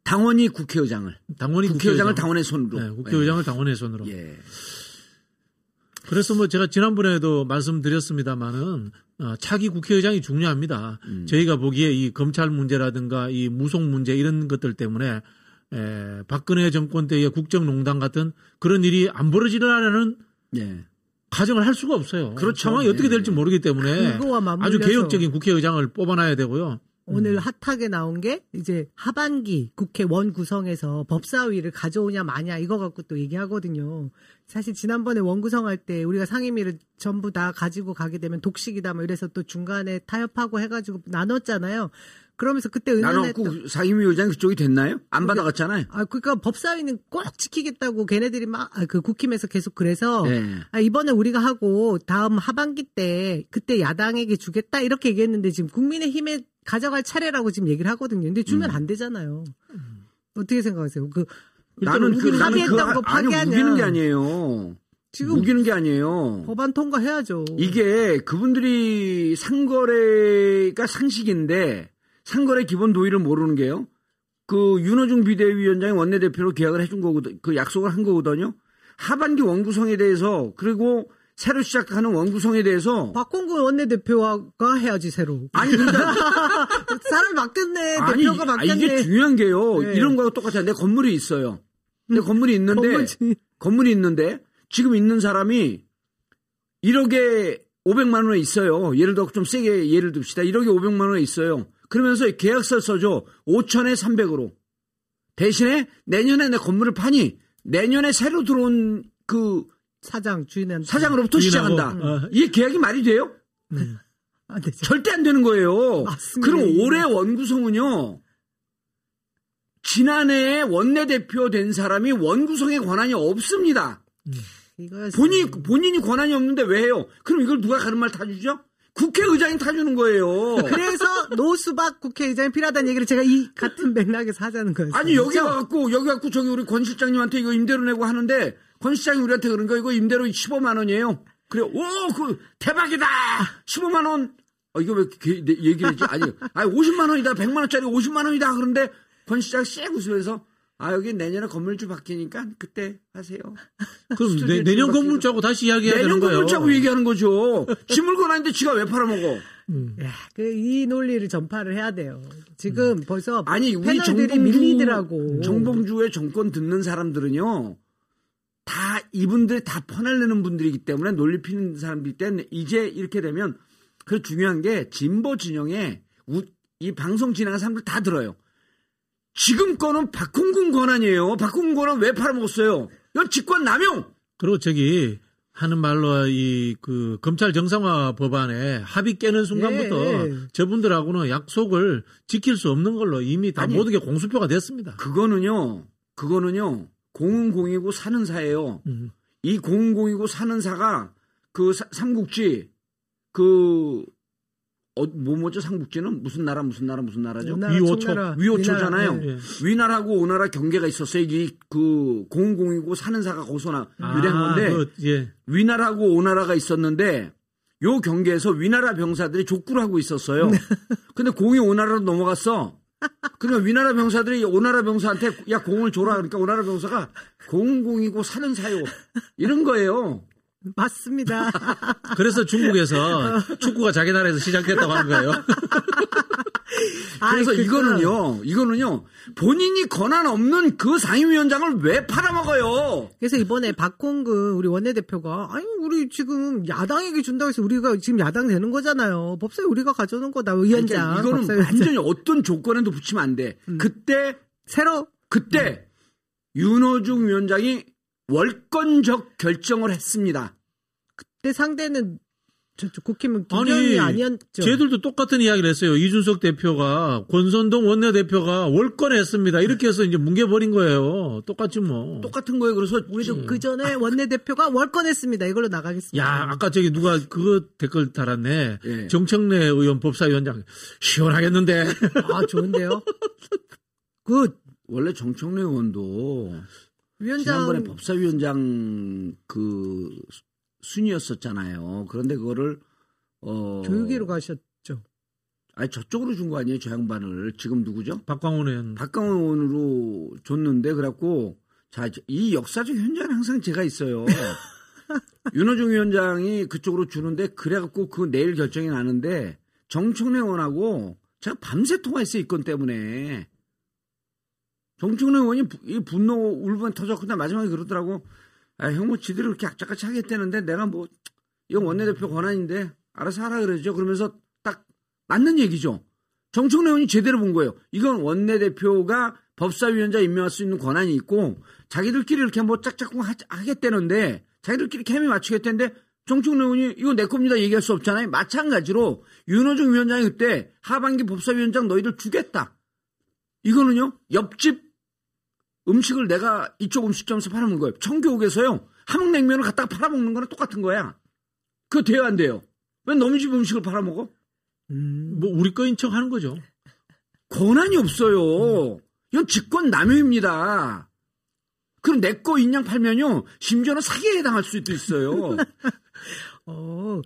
당원이 국회의장을 당원이 국회의장을 국회의장. 당원의 손으로 네, 국회의장을 당원의 손으로. 예. 그래서 뭐 제가 지난번에도 말씀드렸습니다마는 어, 차기 국회의장이 중요합니다. 음. 저희가 보기에 이 검찰 문제라든가 이 무속 문제 이런 것들 때문에 에, 박근혜 정권 때의 국정농단 같은 그런 일이 안 벌어지려는 예. 가정을 할 수가 없어요. 그렇죠. 상황이 어떻게 예. 될지 모르기 때문에 아주 개혁적인 국회의장을 뽑아놔야 되고요. 오늘 음. 핫하게 나온 게 이제 하반기 국회 원 구성에서 법사위를 가져오냐 마냐 이거 갖고 또 얘기하거든요. 사실 지난번에 원 구성할 때 우리가 상임위를 전부 다 가지고 가게 되면 독식이다 뭐 이래서 또 중간에 타협하고 해가지고 나눴잖아요. 그러면서 그때 의논했던 상임위 의장 그쪽이 됐나요? 안 받아갔잖아요. 아 그러니까 법사위는 꼭 지키겠다고 걔네들이 막 그 국힘에서 계속 그래서 예. 아, 이번에 우리가 하고 다음 하반기 때 그때 야당에게 주겠다 이렇게 얘기했는데 지금 국민의힘에 가져갈 차례라고 지금 얘기를 하거든요. 근데 주면 안 되잖아요. 어떻게 생각하세요? 그 나는 그 나는 그 합의했던 거 아니. 우기는 게 아니에요. 지금 우기는 게 아니에요. 법안 통과해야죠. 이게 그분들이 상거래가 상식인데 상거래 기본 도의를 모르는 게요. 그 윤호중 비대위원장이 원내대표로 계약을 해준 거거든, 그 약속을 한 거거든요. 하반기 원구성에 대해서 그리고 새로 시작하는 원구성에 대해서 박홍근 원내대표가 해야지 새로. 아니 그러니까 사람이 바뀌었네. 아니 대표가 아, 바뀌었네. 이게 중요한 게요. 네. 이런 거하고 똑같아요. 내 건물이 있어요. 내 건물이 있는데 건물주의. 건물이 있는데 지금 있는 사람이 1억에 500만 원에 있어요. 예를 들어 좀 세게 예를 듭시다. 1억에 500만 원에 있어요. 그러면서 계약서 써줘. 5천에 300으로. 대신에 내년에 내 건물을 파니 내년에 새로 들어온 그 사장 주인한테 사장으로부터 주인하고, 시작한다. 어. 이게 계약이 말이 돼요? 안 되죠. 절대 안 되는 거예요. 맞습니다. 그럼 올해 원구성은요. 지난해에 원내대표 된 사람이 원구성에 권한이 없습니다. 이거 본인, 본인이 권한이 없는데 왜 해요? 그럼 이걸 누가 가는 말 타주죠? 국회의장이 타주는 거예요. 그래서 노수박 국회의장이 필요하다는 얘기를 제가 이 같은 맥락에서 하자는 거예요. 아니, 여기 와갖고, 여기 와갖고 저기 우리 권 실장님한테 이거 임대료 내고 하는데, 권 실장이 우리한테 그런 거 이거 임대료 15만 원이에요. 그래, 오, 그, 대박이다! 15만 원! 어, 이거 왜 얘기를 했지? 아니, 아니, 50만 원이다, 100만 원짜리 50만 원이다. 그런데 권 실장 씩 웃으면서, 아, 여기 내년에 건물주 바뀌니까 그때 하세요. 그럼 내, 내년 지금 건물주하고 다시 이야기해야 내년 되는 거예요. 건물주하고 얘기하는 거죠. 지 물건 아닌데 지가 왜 팔아먹어? 야, 그 이 논리를 전파를 해야 돼요. 지금 벌써 음. 아니 우리 정봉주 밀리더라고. 정봉주의 정권 듣는 사람들은요 다 이분들이 다 퍼날르는 분들이기 때문에 논리 피는 사람들이기 때문에 이제 이렇게 되면 그 중요한 게 진보 진영에 우- 이 방송 진행하는 사람들 다 들어요. 지금 거는 박홍근 권한이에요. 박홍근 권한 왜 팔아먹었어요? 이건 직권 남용. 그리고 저기 하는 말로 이 그 검찰 정상화 법안에 합의 깨는 순간부터 예. 저분들하고는 약속을 지킬 수 없는 걸로 이미 다 아니. 모든 게 공수표가 됐습니다. 그거는요, 그거는요, 공은공이고 사는 사예요. 음. 이 공은공이고 사는 사가 그 사- 삼국지 그 어, 뭐 뭐죠 삼국지는 무슨 나라 무슨 나라 무슨 나라죠? 오나라, 위오초. 청나라, 위오초잖아요. 위나라, 예. 예. 위나라고 오나라 경계가 있었어요. 이그 공은공이고 사는 사가 거기서 나 유래한 건데 그, 예. 위나라고 오나라가 있었는데 요 경계에서 위나라 병사들이 족구를 하고 있었어요. 근데 공이 오나라로 넘어갔어. 그러니까 위나라 병사들이 오나라 병사한테 야 공을 줘라 그러니까 오나라 병사가 공공이고 사는 사요 이런 거예요. 맞습니다. 그래서 중국에서 축구가 자기 나라에서 시작됐다고 하는 거예요. 그래서 아이, 이거는요, 이거는요 본인이 권한 없는 그 상임위원장을 왜 팔아먹어요? 그래서 이번에 박홍근 우리 원내대표가 아니 우리 지금 야당에게 준다고 해서 우리가 지금 야당 되는 거잖아요. 법사위 우리가 가져오는 거다 위원장. 그러니까 이거는 법사위원장. 완전히 어떤 조건에도 붙이면 안 돼. 음. 그때 새로 그때 윤호중 위원장이 월권적 결정을 했습니다. 때 상대는 국힘은 아니, 김정이 아니었죠. 쟤들도 똑같은 이야기를 했어요. 이준석 대표가 권선동 원내대표가 월권했습니다. 이렇게 해서 이제 뭉개버린 거예요. 똑같지 뭐. 똑같은 거예요. 그래서 우리도 그 전에 원내대표가 월권했습니다. 이걸로 나가겠습니다. 야, 아까 저기 누가 그거 댓글 달았네. 예. 정청래 의원 법사위원장 시원하겠는데. 아 좋은데요. 그 원래 정청래 의원도 위원장 지난번에 법사위원장 그 순이었었잖아요. 그런데 그거를 어 교육위로 가셨죠. 아니 저쪽으로 준 거 아니에요? 저 양반을 지금 누구죠? 박광훈 의원. 박강원 의원으로 줬는데 그래갖고 자이 역사적 현장은 항상 제가 있어요. 윤호중 위원장이 그쪽으로 주는데 그래갖고 그 내일 결정이 나는데 정청래 의원하고 제가 밤새 통화했어요 이건 때문에 정청래 의원이 부- 이 분노 울분 터졌고 나 마지막에 그러더라고 아, 형뭐 지들이 그렇게 악착같이 하겠다는데 내가 뭐 이건 원내대표 권한인데 알아서 하라 그러죠 그러면서 딱 맞는 얘기죠 정청래 의원이 제대로 본 거예요. 이건 원내대표가 법사위원장 임명할 수 있는 권한이 있고 자기들끼리 이렇게 뭐 짝짝꿍 하- 하겠다는데 자기들끼리 케미 맞추겠다는데 정청래 의원이 이거 내 겁니다 얘기할 수 없잖아요. 마찬가지로 윤호중 위원장이 그때 하반기 법사위원장 너희들 주겠다. 이거는요 옆집 음식을 내가 이쪽 음식점에서 팔아먹는 거예요. 청교옥에서요 함흥냉면을 갖다가 팔아먹는 거랑 똑같은 거야. 그거 돼요 안 돼요? 왜 너희 집 음식을 팔아먹어? 음, 뭐 우리 거인 척 하는 거죠. 권한이 없어요. 이건 직권 남용입니다. 그럼 내 거 인양 팔면요, 심지어는 사기에 해당할 수도 있어요. 어,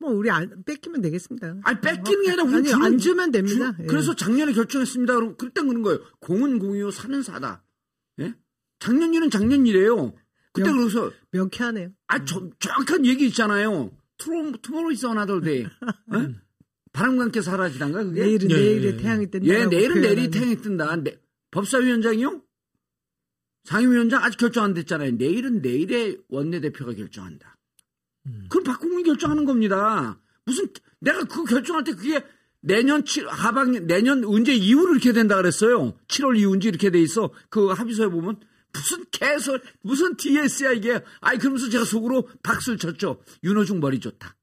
뭐 우리 안 뺏기면 되겠습니다. 아니, 뺏기는 게 아니라 우리 아니, 안 주면 됩니다. 주- 예. 그래서 작년에 결정했습니다. 그럼 그때 그런 거예요. 공은 공이요, 사는 사다. 예? 작년 일은 작년 일이에요. 그때 명- 그래서, 명쾌하네요. 아, 저, 정확한 얘기 있잖아요. 투모, 투모로 있어, 하나들 데. 예? 바람과 함께 사라지단가, 그게? 내일은 예, 내일의 예, 예. 태양이 뜬다. 예, 내일은 내일이 태양이 뜬다. 네, 법사위원장이요? 상임위원장 아직 결정 안 됐잖아요. 내일은 내일의 원내대표가 결정한다. 음. 그럼 박국민이 결정하는 겁니다. 무슨 내가 그거 결정할 때 그게 내년 7 하반기 내년 언제 이후로 이렇게 된다 그랬어요. 7월 이후인지 이렇게 돼 있어. 그 합의서에 보면 무슨 개설 무슨 DS야 이게. 아이 그러면서 제가 속으로 박수를 쳤죠. 윤호중 머리 좋다.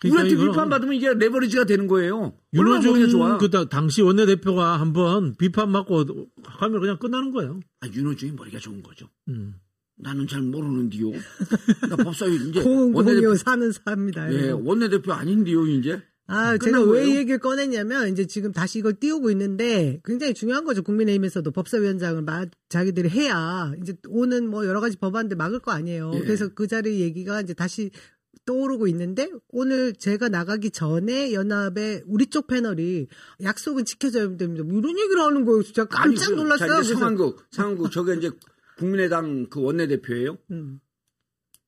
그러니까 우리한테 비판받으면 이게 레버리지가 되는 거예요. 머리가 좋아. 윤호중 그 다- 당시 원내대표가 한번 비판 맞고 하면 그냥 끝나는 거예요. 아, 윤호중이 머리가 좋은 거죠. 음. 나는 잘 모르는데요. 나 법사위 이제 원내대표, 사는 사입니다. 예, 원내대표 아닌데요, 이제. 아, 끝난 제가 왜 거예요? 이 얘기를 꺼냈냐면, 이제 지금 다시 이걸 띄우고 있는데, 굉장히 중요한 거죠. 국민의힘에서도 법사위원장을 막 자기들이 해야, 이제 오는 뭐 여러 가지 법안들 막을 거 아니에요. 예. 그래서 그 자리 얘기가 이제 다시 떠오르고 있는데, 오늘 제가 나가기 전에 연합의 우리 쪽 패널이 약속은 지켜줘야 됩니다. 뭐 이런 얘기를 하는 거예요. 진짜 깜짝 놀랐어요. 자, 상황극, 상황극. 저게 이제 국민의당 그 원내대표예요. 음.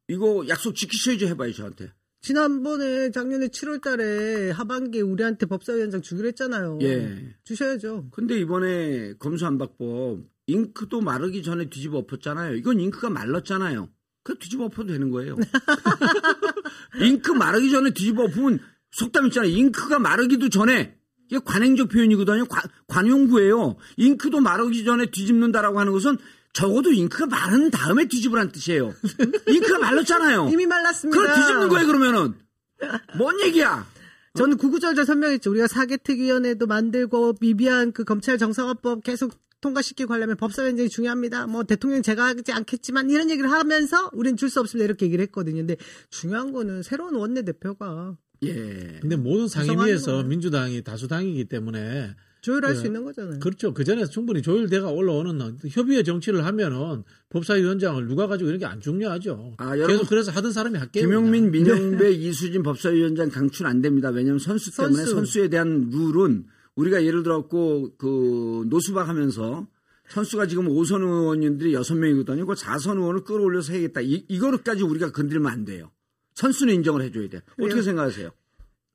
이거 약속 지키셔야죠, 해봐요, 저한테. 지난번에 작년에 7월 달에 하반기에 우리한테 법사위원장 주기로 했잖아요. 예. 주셔야죠. 근데 이번에 검수안박법, 잉크도 마르기 전에 뒤집어 엎었잖아요. 이건 잉크가 말랐잖아요. 그 뒤집어 엎어도 되는 거예요. 잉크 마르기 전에 뒤집어 엎으면 속담 있잖아요. 잉크가 마르기도 전에 이게 관행적 표현이거든요. 관, 관용구예요. 잉크도 마르기 전에 뒤집는다라고 하는 것은 적어도 잉크가 마른 다음에 뒤집으란 뜻이에요. 잉크가 말랐잖아요. 이미 말랐습니다. 그걸 뒤집는 거예요, 그러면은. 뭔 얘기야? 저는 구구절절 설명했죠. 우리가 사개특위원회도 만들고 미비한 그 검찰 정상화법 계속 통과시키고 하려면 법사위원장이 중요합니다. 뭐 대통령 제가 하지 않겠지만 이런 얘기를 하면서 우리는 줄수 없습니다. 이렇게 얘기를 했거든요. 근데 중요한 거는 새로운 원내대표가 예. 근데 모든 상임위에서. 민주당이 다수당이기 때문에 조율할 네. 수 있는 거잖아요. 그렇죠. 그 전에 충분히 조율대가 올라오는 협의의 정치를 하면은 법사위원장을 누가 가지고 이런 게 안 중요하죠. 아, 여러분, 계속 그래서 하던 사람이 할게요. 김용민. 민영배, 이수진 법사위원장 강출 안 됩니다. 왜냐하면 선수 때문에 선수. 선수. 에 대한 룰은 우리가 예를 들어갖고 그 노수박 하면서 선수가 지금 5선 의원님들이 6명이거든요. 그 4선 의원을 끌어올려서 해야겠다. 이, 이거까지 우리가 건드리면 안 돼요. 선수는 인정을 해줘야 돼. 어떻게. 생각하세요?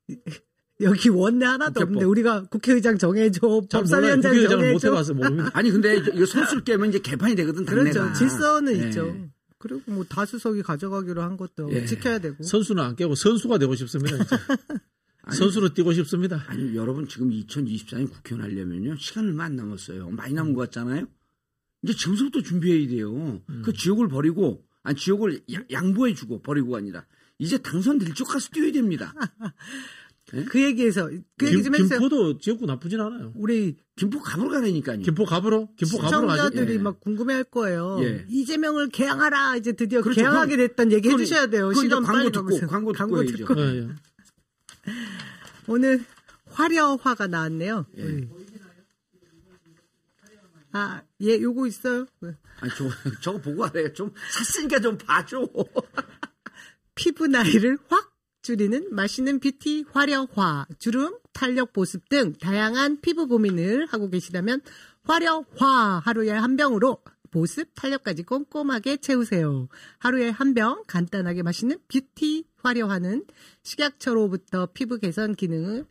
여기 원내 하나도 국회법. 없는데 우리가 국회의장 정해줘. 법사위원장 정해줘. 해봐서 모릅니다. 아니 근데 이거 선수를 깨면 이제 개판이 되거든. 당내가. 그렇죠. 질서는 예. 있죠. 그리고 뭐 다수석이 가져가기로 한 것도 예. 지켜야 되고. 선수는 안 깨고 선수가 되고 싶습니다. 진짜. 선수로 뛰고 싶습니다. 아니 여러분 지금 2024년 국회의원 하려면요 시간 얼마 안 남았어요. 많이 남은 것 같잖아요. 이제 지금부터 준비해야 돼요. 그 지역을 버리고 아니 지역을 야- 양보해주고 버리고 아니라 이제 당선될 쪽 가서 뛰어야 됩니다. 그 얘기에서 그 얘기 김, 좀 했어요. 김포도 지역구 나쁘진 않아요. 우리 김포 가보러 가라니까요. 김포 갑으로? 김포 갑으로 가지? 시청자들이 예. 막 궁금해할 거예요. 예. 이재명을 개항하라 이제 드디어 그렇죠. 개항하게 됐다는 얘기 그건- 해주셔야 돼요. 시간 광고 빨리 듣고, 있어요. 광고 듣고 해야죠. 듣고. 예, 예. 오늘 화려화가 나왔네요. 예. 음. 아, 예, 요거 있어요. 아니 저 저거 보고 하래요. 좀 샀으니까 좀 봐줘. 피부 나이를 확 줄이는 맛있는 뷰티 화려화, 주름, 탄력 보습 등 다양한 피부 고민을 하고 계시다면 화려화 하루에 한 병으로 보습, 탄력까지 꼼꼼하게 채우세요. 하루에 한 병 간단하게 마시는 뷰티 화려화는 식약처로부터 피부 개선 기능을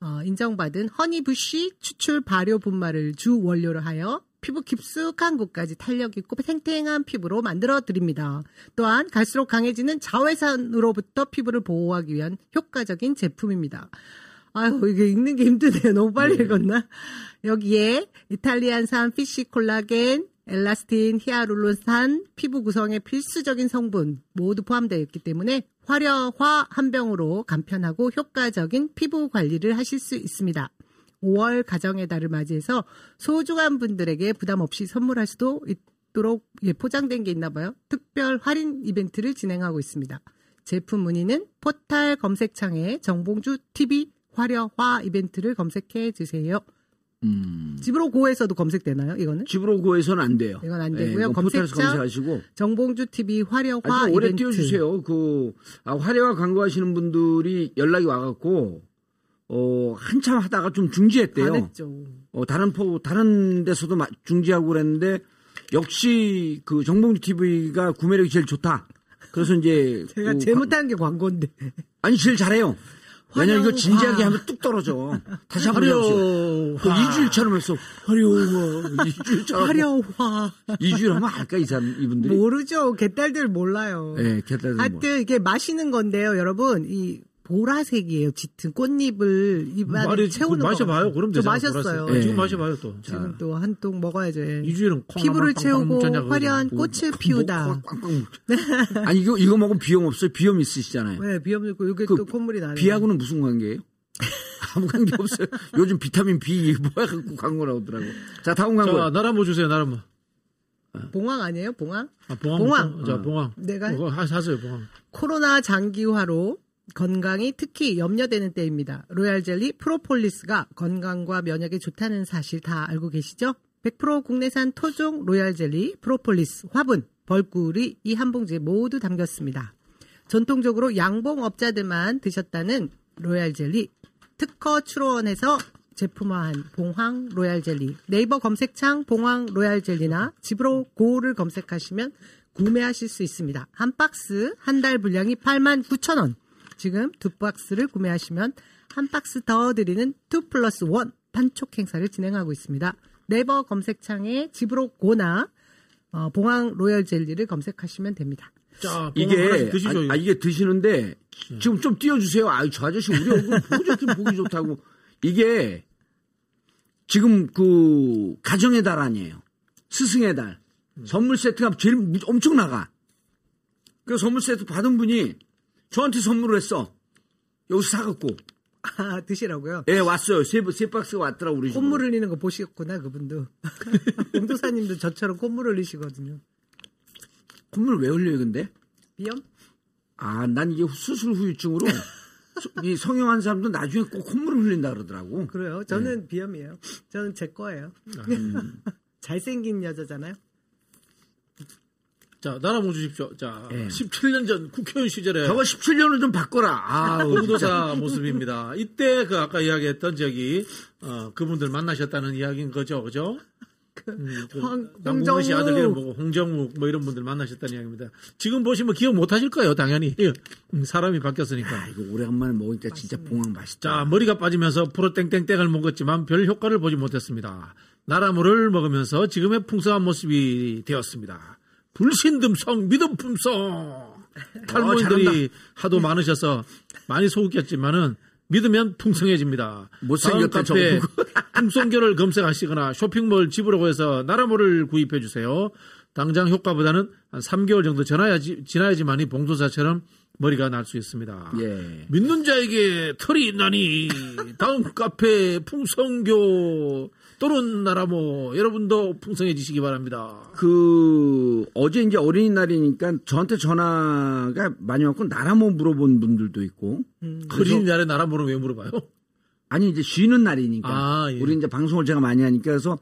어, 인정받은 허니부시 추출 발효 분말을 주 원료로 하여 피부 깊숙한 곳까지 탄력 있고 탱탱한 피부로 만들어 드립니다. 또한 갈수록 강해지는 자외선으로부터 피부를 보호하기 위한 효과적인 제품입니다. 아유, 이게 읽는 게 힘드네요. 너무 빨리 읽었나? 여기에 이탈리안산 피시 콜라겐, 엘라스틴, 히아룰론산, 피부 구성에 필수적인 성분 모두 포함되어 있기 때문에 화려화 한 병으로 간편하고 효과적인 피부 관리를 하실 수 있습니다. 5월 가정의 달을 맞이해서 소중한 분들에게 부담 없이 선물할 수도 있도록 예, 포장된 게 있나 봐요. 특별 할인 이벤트를 진행하고 있습니다. 제품 문의는 포탈 검색창에 정봉주 TV 화려화 이벤트를 검색해 주세요. 음. 집으로 고에서도 검색되나요? 이거는? 집으로 구해서는 안 돼요. 이건 안 예, 되고요. 포털에서 검색창 검색하시고 정봉주 TV 화려화 아주 오래. 띄워주세요. 그 아, 화려화 광고하시는 분들이 연락이 와갖고 어 한참 하다가 좀 중지했대요. 안 했죠. 어, 다른 포 다른 데서도 마- 중지하고 그랬는데 역시 그 정봉주 TV가 구매력이 제일 좋다. 그래서 이제 제가 그 제일 못하는 게 광고인데. 아니 제일 잘해요. 왜냐면 이거. 진지하게 하면 뚝 떨어져. 다시 한번 해보세요. 그 이주일처럼 했어. 화려화 이주일처럼. 화려화. 이주일 하면 알까 이 사람 이분들이. 모르죠. 개딸들 몰라요. 예, 개딸들 뭐. 하여튼 이게 마시는 건데요, 여러분. 이 보라색이에요. 짙은 꽃잎을 입안에 말이 채우는 그 마셔봐요. 거. 그럼 저 되잖아. 마셨어요. 예. 지금 마셔봐요 또. 지금 또 한 통 먹어야죠. 예. 이주일은 콩 피부를 채우고. 화려한 뭐, 꽃을 뭐, 피우다. 꽝꽝 묻- 아니 이거 이거 먹으면 비염 없어요? 비염 있으시잖아요. 네, 비염 있고 이게 그 또 콧물이 나네. 비하고는 무슨 관계예요? 아무 관계 없어요. 요즘 비타민 B 뭐야 갖고 광고 나오더라고. 자 다음 광고. 자, 나라 뭐 주세요, 나라 뭐. 봉황 아니에요? 봉황? 아, 봉황. 봉황. 좀- 자, 봉황. 내가 그거 하- 사세요, 봉황. 코로나 장기화로 건강이 특히 염려되는 때입니다. 로얄 젤리 프로폴리스가 건강과 면역에 좋다는 사실 다 알고 계시죠? 100% 국내산 토종 로얄 젤리 프로폴리스 화분, 벌꿀이 이 한 봉지에 모두 담겼습니다. 전통적으로 양봉업자들만 드셨다는 로얄 젤리 특허 출원해서 제품화한 봉황 로얄 젤리 네이버 검색창 봉황 로얄 젤리나 집으로 고를 검색하시면 구매하실 수 있습니다. 한 박스 한 달 분량이 89,000원. 지금 두 박스를 구매하시면 한 박스 더 드리는 2 플러스 1 판촉 행사를 진행하고 있습니다. 네이버 검색창에 집으로 고나 어, 봉황 로얄 젤리를 검색하시면 됩니다. 자, 이게 드시죠. 아. 아, 이게 드시는데 지금 좀 띄워주세요. 아유 저 아저씨 우리 얼굴 보고 좋긴 보기 좋다고 이게 지금 그 가정의 달 아니에요. 스승의 달. 선물 세트가 제일 무- 엄청 나가. 그 선물 세트 받은 분이 저한테 선물을 했어. 여기서 사갖고. 아, 드시라고요? 예, 왔어요. 세, 세 박스가 왔더라고, 우리 집으로. 콧물 흘리는 거 보셨구나, 그분도. 공도사님도 저처럼 콧물 흘리시거든요. 콧물 왜 흘려요, 근데? 비염? 아, 난 이게 수술 후유증으로 수- 이 성형한 사람도 나중에 꼭 콧물을 흘린다 그러더라고. 그래요? 저는 비염이에요. 저는 제 거예요. 잘생긴 여자잖아요. 자, 나라 모 주십시오. 자, 예. 17년 전 국회의원 시절에 저거 17년을 좀 바꿔라. 아, 공도사 모습입니다. 이때 그 아까 이야기했던 저기 어, 그분들 만나셨다는 이야기인 거죠, 그죠? 음, 그 황- 남궁원 씨 홍정욱. 아들 이름 뭐고 홍정욱 뭐 이런 분들 만나셨다는 이야기입니다. 지금 보시면 기억 못 하실 거예요, 당연히. 예. 음, 사람이 바뀌었으니까. 아, 이거 오래간만에 먹으니까 진짜 봉황 맛있다. 자, 머리가 빠지면서 프로 땡땡땡을 먹었지만 별 효과를 보지 못했습니다. 나라물을 먹으면서 지금의 풍성한 모습이 되었습니다. 불신듬성, 믿음품성. 탈모인들이 잘한다. 하도 많으셔서 많이 속았겠지만은 믿으면 풍성해집니다. 못생겼다, 카페 풍성교를 검색하시거나 쇼핑몰 집으로 해서 나라물을 구입해 주세요. 당장 효과보다는 한 3개월 정도 지나야지, 지나야지만이 봉도사처럼 머리가 날 수 있습니다. 예. 믿는 자에게 털이 있나니 다음 카페 풍성교 또는 나라모 여러분도 풍성해지시기 바랍니다. 그 어제 이제 어린이날이니까 저한테 전화가 많이 왔고 나라모 물어본 분들도 있고 어린이날에 나라모는 왜 물어봐요? 아니 이제 쉬는 날이니까 아, 예. 우리 이제 방송을 제가 많이 하니까 그래서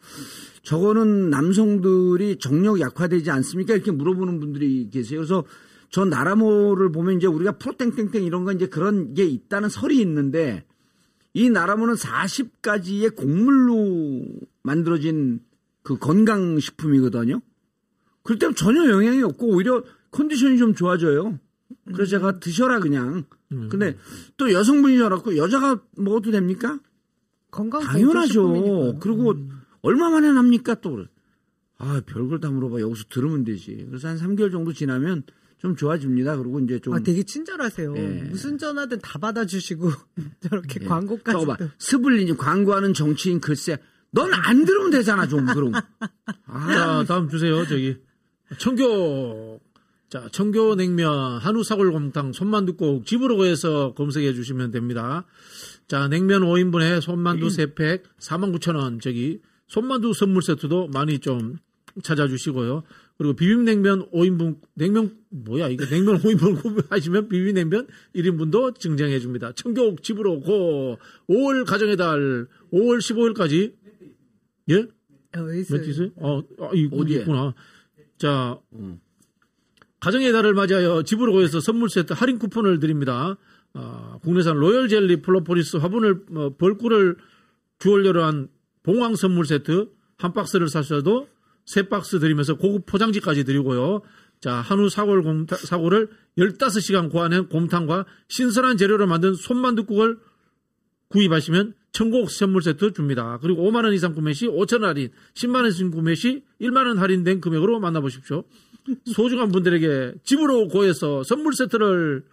저거는 남성들이 정력 약화되지 않습니까 이렇게 물어보는 분들이 계세요. 그래서 저 나라모를 보면 이제 우리가 프로땡땡땡 이런 건 이제 그런 게 있다는 설이 있는데 이 나라모는 40가지의 곡물로 만들어진 그 건강식품이거든요. 그럴 때는 전혀 영향이 없고 오히려 컨디션이 좀 좋아져요. 그래서 제가 드셔라 그냥. 근데 또 여성분이셔갖고 여자가 먹어도 됩니까? 건강 당연하죠. 그리고 얼마 만에 납니까 또. 아 별걸 다 물어봐 여기서 들으면 되지. 그래서 한 3개월 정도 지나면 좀 좋아집니다. 그리고 이제 좀 아, 되게 친절하세요. 예. 무슨 전화든 다 받아주시고 저렇게 예. 광고까지. 봐. 스블린이 광고하는 정치인 글쎄. 넌 안 들으면 되잖아 좀 그럼. 아, 자, 다음 주세요. 저기 청교 자, 청교 냉면 한우 사골곰탕 손만두국 집으로 해서 검색해 주시면 됩니다. 자, 냉면 5인분에 손만두 3팩 49,000원 저기 손만두 선물 세트도 많이 좀 찾아주시고요. 그리고 비빔냉면 5인분 냉면 뭐야 이거 냉면 5인분 구매하시면 비빔냉면 1인분도 증정해 줍니다. 청교 집으로 Go 5월 가정의 달 5월 15일까지 예? 어. 몇 있어요? 어, 아, 이거 어디에? 있구나. 자, 음. 가정의 달을 맞이하여 집으로 Go해서 선물 세트 할인 쿠폰을 드립니다. 아, 국내산 로열 젤리 프로폴리스 화분을 어, 벌꿀을 주원료로 한 봉황 선물 세트 한 박스를 사셔도 세 박스 드리면서 고급 포장지까지 드리고요. 자, 한우 사골 곰탕, 사골을 15시간 고안한 곰탕과 신선한 재료로 만든 손만두국을 구입하시면 천국 선물 세트 줍니다. 그리고 5만 원 이상 구매 시 5천 원 할인, 10만 원 이상 구매 시 1만 원 할인된 금액으로 만나보십시오. 소중한 분들에게 집으로 고해서 선물 세트를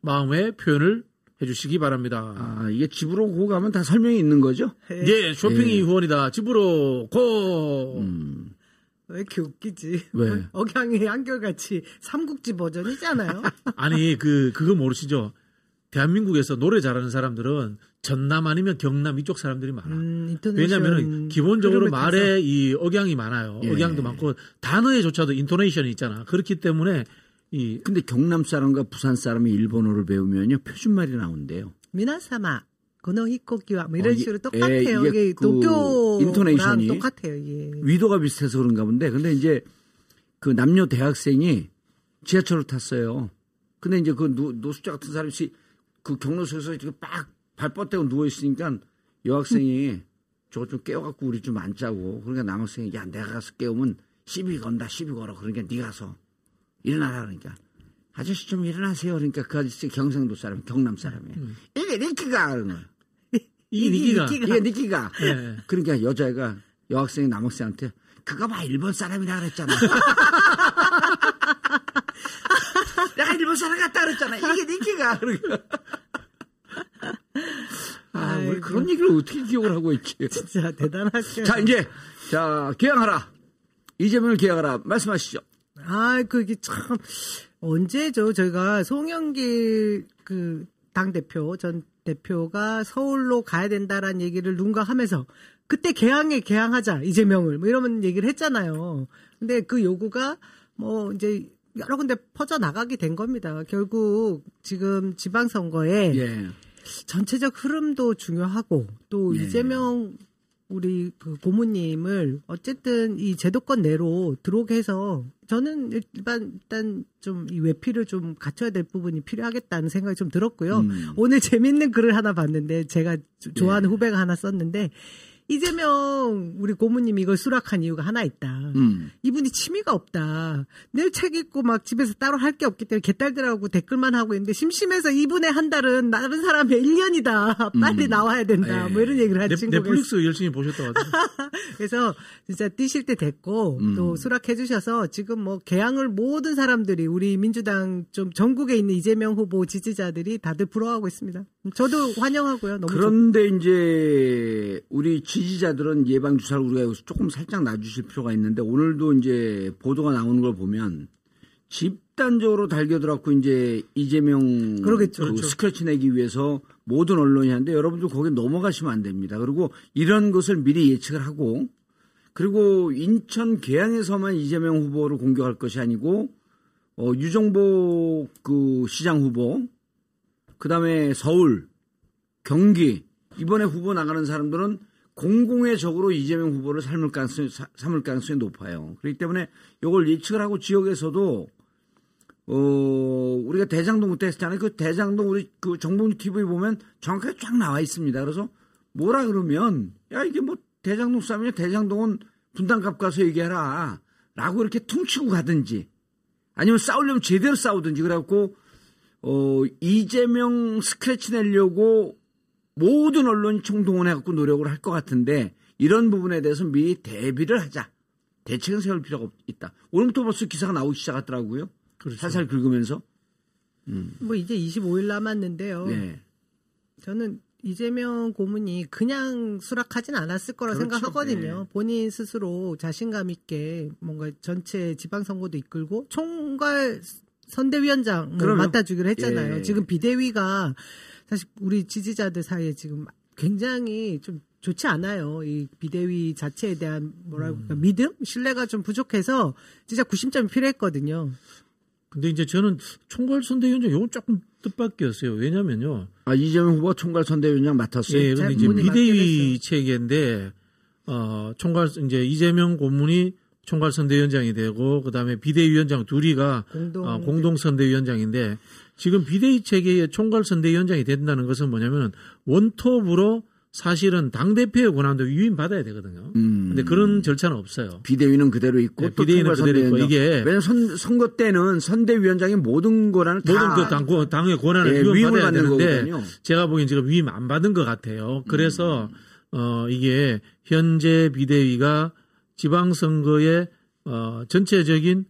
마음의 표현을 해주시기 바랍니다. 아, 이게 집으로 고 가면 다 설명이 있는 거죠? 예, 쇼핑이 후원이다. 집으로 고. 왜 이렇게 웃기지? 왜? 억양이 한결같이 삼국지 버전이잖아요. 아니 그 그거 모르시죠? 대한민국에서 노래 잘하는 사람들은 전남 아니면 경남 이쪽 사람들이 많아. 음, 왜냐하면 기본적으로. 말에 이 억양이 많아요. 예. 억양도 많고 단어에조차도 intonation이 있잖아. 그렇기 때문에 이 근데 경남 사람과 부산 사람이 일본어를 배우면요 표준말이 나온대요. 미나사마 고노 히코키와 뭐 이런 어, 이- 식으로 예, 똑같아요. 이게 이게 그 도쿄랑 intonation이 똑같아요. 이게. 위도가 비슷해서 그런가 본데 근데 이제 그 남녀 대학생이 지하철을 탔어요. 근데 이제 그 노, 노숙자 같은 사람이 그 경로석에서 이렇게 빡 발뻗대고 누워 있으니까 여학생이 저거 좀 깨워갖고 우리 좀 앉자고 그러니까 남학생이 야 내가 가서 깨우면 시비 건다 시비 걸어 그러니까 네가 가서 일어나라 그러니까 아저씨 좀 일어나세요 그러니까 그 아저씨 경상도 사람 경남 사람이에요. 이게 니 끼가 그러는 거야. 이 이게 니키가. 예. 그러니까 여자애가 여학생이 남학생한테 그거 봐 일본 사람이라 그랬잖아. 내가 일본 사람 같다 그랬잖아. 이게 니키가. 그러니까. 아, 우리. 그런 얘기를 어떻게 기억을 하고 있지? 진짜 대단하셔. 자, 이제, 자, 개항하라. 이재명을 개혁하라 말씀하시죠. 아, 그게 참 언제죠? 저희가 송영길 그 당 대표 전 대표가 서울로 가야 된다라는 얘기를 누군가 하면서 그때 개항에 개항하자 이재명을 뭐 이러면 얘기를 했잖아요. 근데 그 요구가 뭐 이제 여러 군데 퍼져 나가게 된 겁니다. 결국 지금 지방선거에 예. 전체적 흐름도 중요하고 또 네. 이재명 우리 그 고모님을 어쨌든 이 제도권 내로 들어오게 해서 저는 일단 일단 좀 이 외피를 좀 갖춰야 될 부분이 필요하겠다는 생각이 좀 들었고요. 음. 오늘 재밌는 글을 하나 봤는데 제가 조- 좋아하는 네. 후배가 하나 썼는데 이재명 우리 고모님이 이걸 수락한 이유가 하나 있다. 음. 이분이 취미가 없다. 늘 책 읽고 막 집에서 따로 할 게 없기 때문에 개딸들하고 댓글만 하고 있는데 심심해서 이분의 한 달은 다른 사람의 1년이다. 빨리 음. 나와야 된다. 예. 뭐 이런 얘기를 한 넷- 친구가. 넷플릭스 열심히 보셨다고 하더라고요. 그래서 진짜 뛰실 때 됐고 음. 또 수락해 주셔서 지금 뭐 개항을 모든 사람들이 우리 민주당 좀 전국에 있는 이재명 후보 지지자들이 다들 부러워하고 있습니다. 저도 환영하고요. 너무 좋 그런데 이제 우리 지지자들은 예방 주사를 우리가 여기서 조금 살짝 놔주실 필요가 있는데 오늘도 이제 보도가 나오는 걸 보면 집단적으로 달겨들었고 이제 이재명 그러겠죠. 그 그렇죠. 스크래치 내기 위해서 모든 언론이 하는데 여러분들 거기 넘어가시면 안 됩니다. 그리고 이런 것을 미리 예측을 하고 그리고 인천 계양에서만 이재명 후보를 공격할 것이 아니고 어, 유정복 그 시장 후보 그다음에 서울, 경기 이번에 후보 나가는 사람들은 공공의 적으로 이재명 후보를 삼을 가능성이, 사- 삼을 가능성이 높아요. 그렇기 때문에 이걸 예측을 하고 지역에서도 어 우리가 대장동 때 했잖아요. 그 대장동 우리 그 정봉주 TV 보면 정확하게 쫙 나와 있습니다. 그래서 뭐라 그러면 야 이게 뭐 대장동 싸움이냐 대장동은 분당갑 가서 얘기해라 라고 이렇게 퉁치고 가든지 아니면 싸우려면 제대로 싸우든지 그래갖고 어, 이재명 스크래치 내려고 모든 언론이 총동원해갖고 노력을 할 것 같은데 이런 부분에 대해서 미리 대비를 하자. 대책을 세울 필요가 없- 있다. 오늘부터 벌써 기사가 나오기 시작하더라고요. 그렇죠. 살살 긁으면서. 뭐 이제 25일 남았는데요. 네. 저는 이재명 고문이 그냥 수락하진 않았을 거라 그렇죠. 생각하거든요. 네. 본인 스스로 자신감 있게 뭔가 전체 지방선거도 이끌고 총괄 선대위원장을 그럼요. 맡아주기로 했잖아요. 예. 지금 비대위가 사실 우리 지지자들 사이에 지금 굉장히 좀 좋지 않아요. 이 비대위 자체에 대한 뭐라고 할까 믿음, 신뢰가 좀 부족해서 진짜 구심점이 필요했거든요. 근데 이제 저는 총괄 선대위원장 요건 조금 뜻밖이었어요. 왜냐면요. 아, 이재명 후보 총괄 선대위원장 맡았어요. 예, 잘 근데 이제 비대위 체계인데 어 총괄 이제 이재명 고문이 총괄 선대위원장이 되고 그다음에 비대위원장 둘이가 공동 아, 공동 선대위원장인데 지금 비대위 체계의 총괄 선대위원장이 된다는 것은 뭐냐면 원톱으로 사실은 당 대표의 권한도 위임 받아야 되거든요. 음. 근데 그런 절차는 없어요. 비대위는 그대로 있고 네, 또 비대위는 그대로 있고. 이게 왜냐면 선, 선거 때는 선대위원장이 모든 권한을 모든 다그 당, 당의 권한을 예, 위임 받아야 되는데 거거든요. 제가 보기엔 지금 위임 안 받은 것 같아요. 그래서 어 이게 현재 비대위가 지방선거의 어 전체적인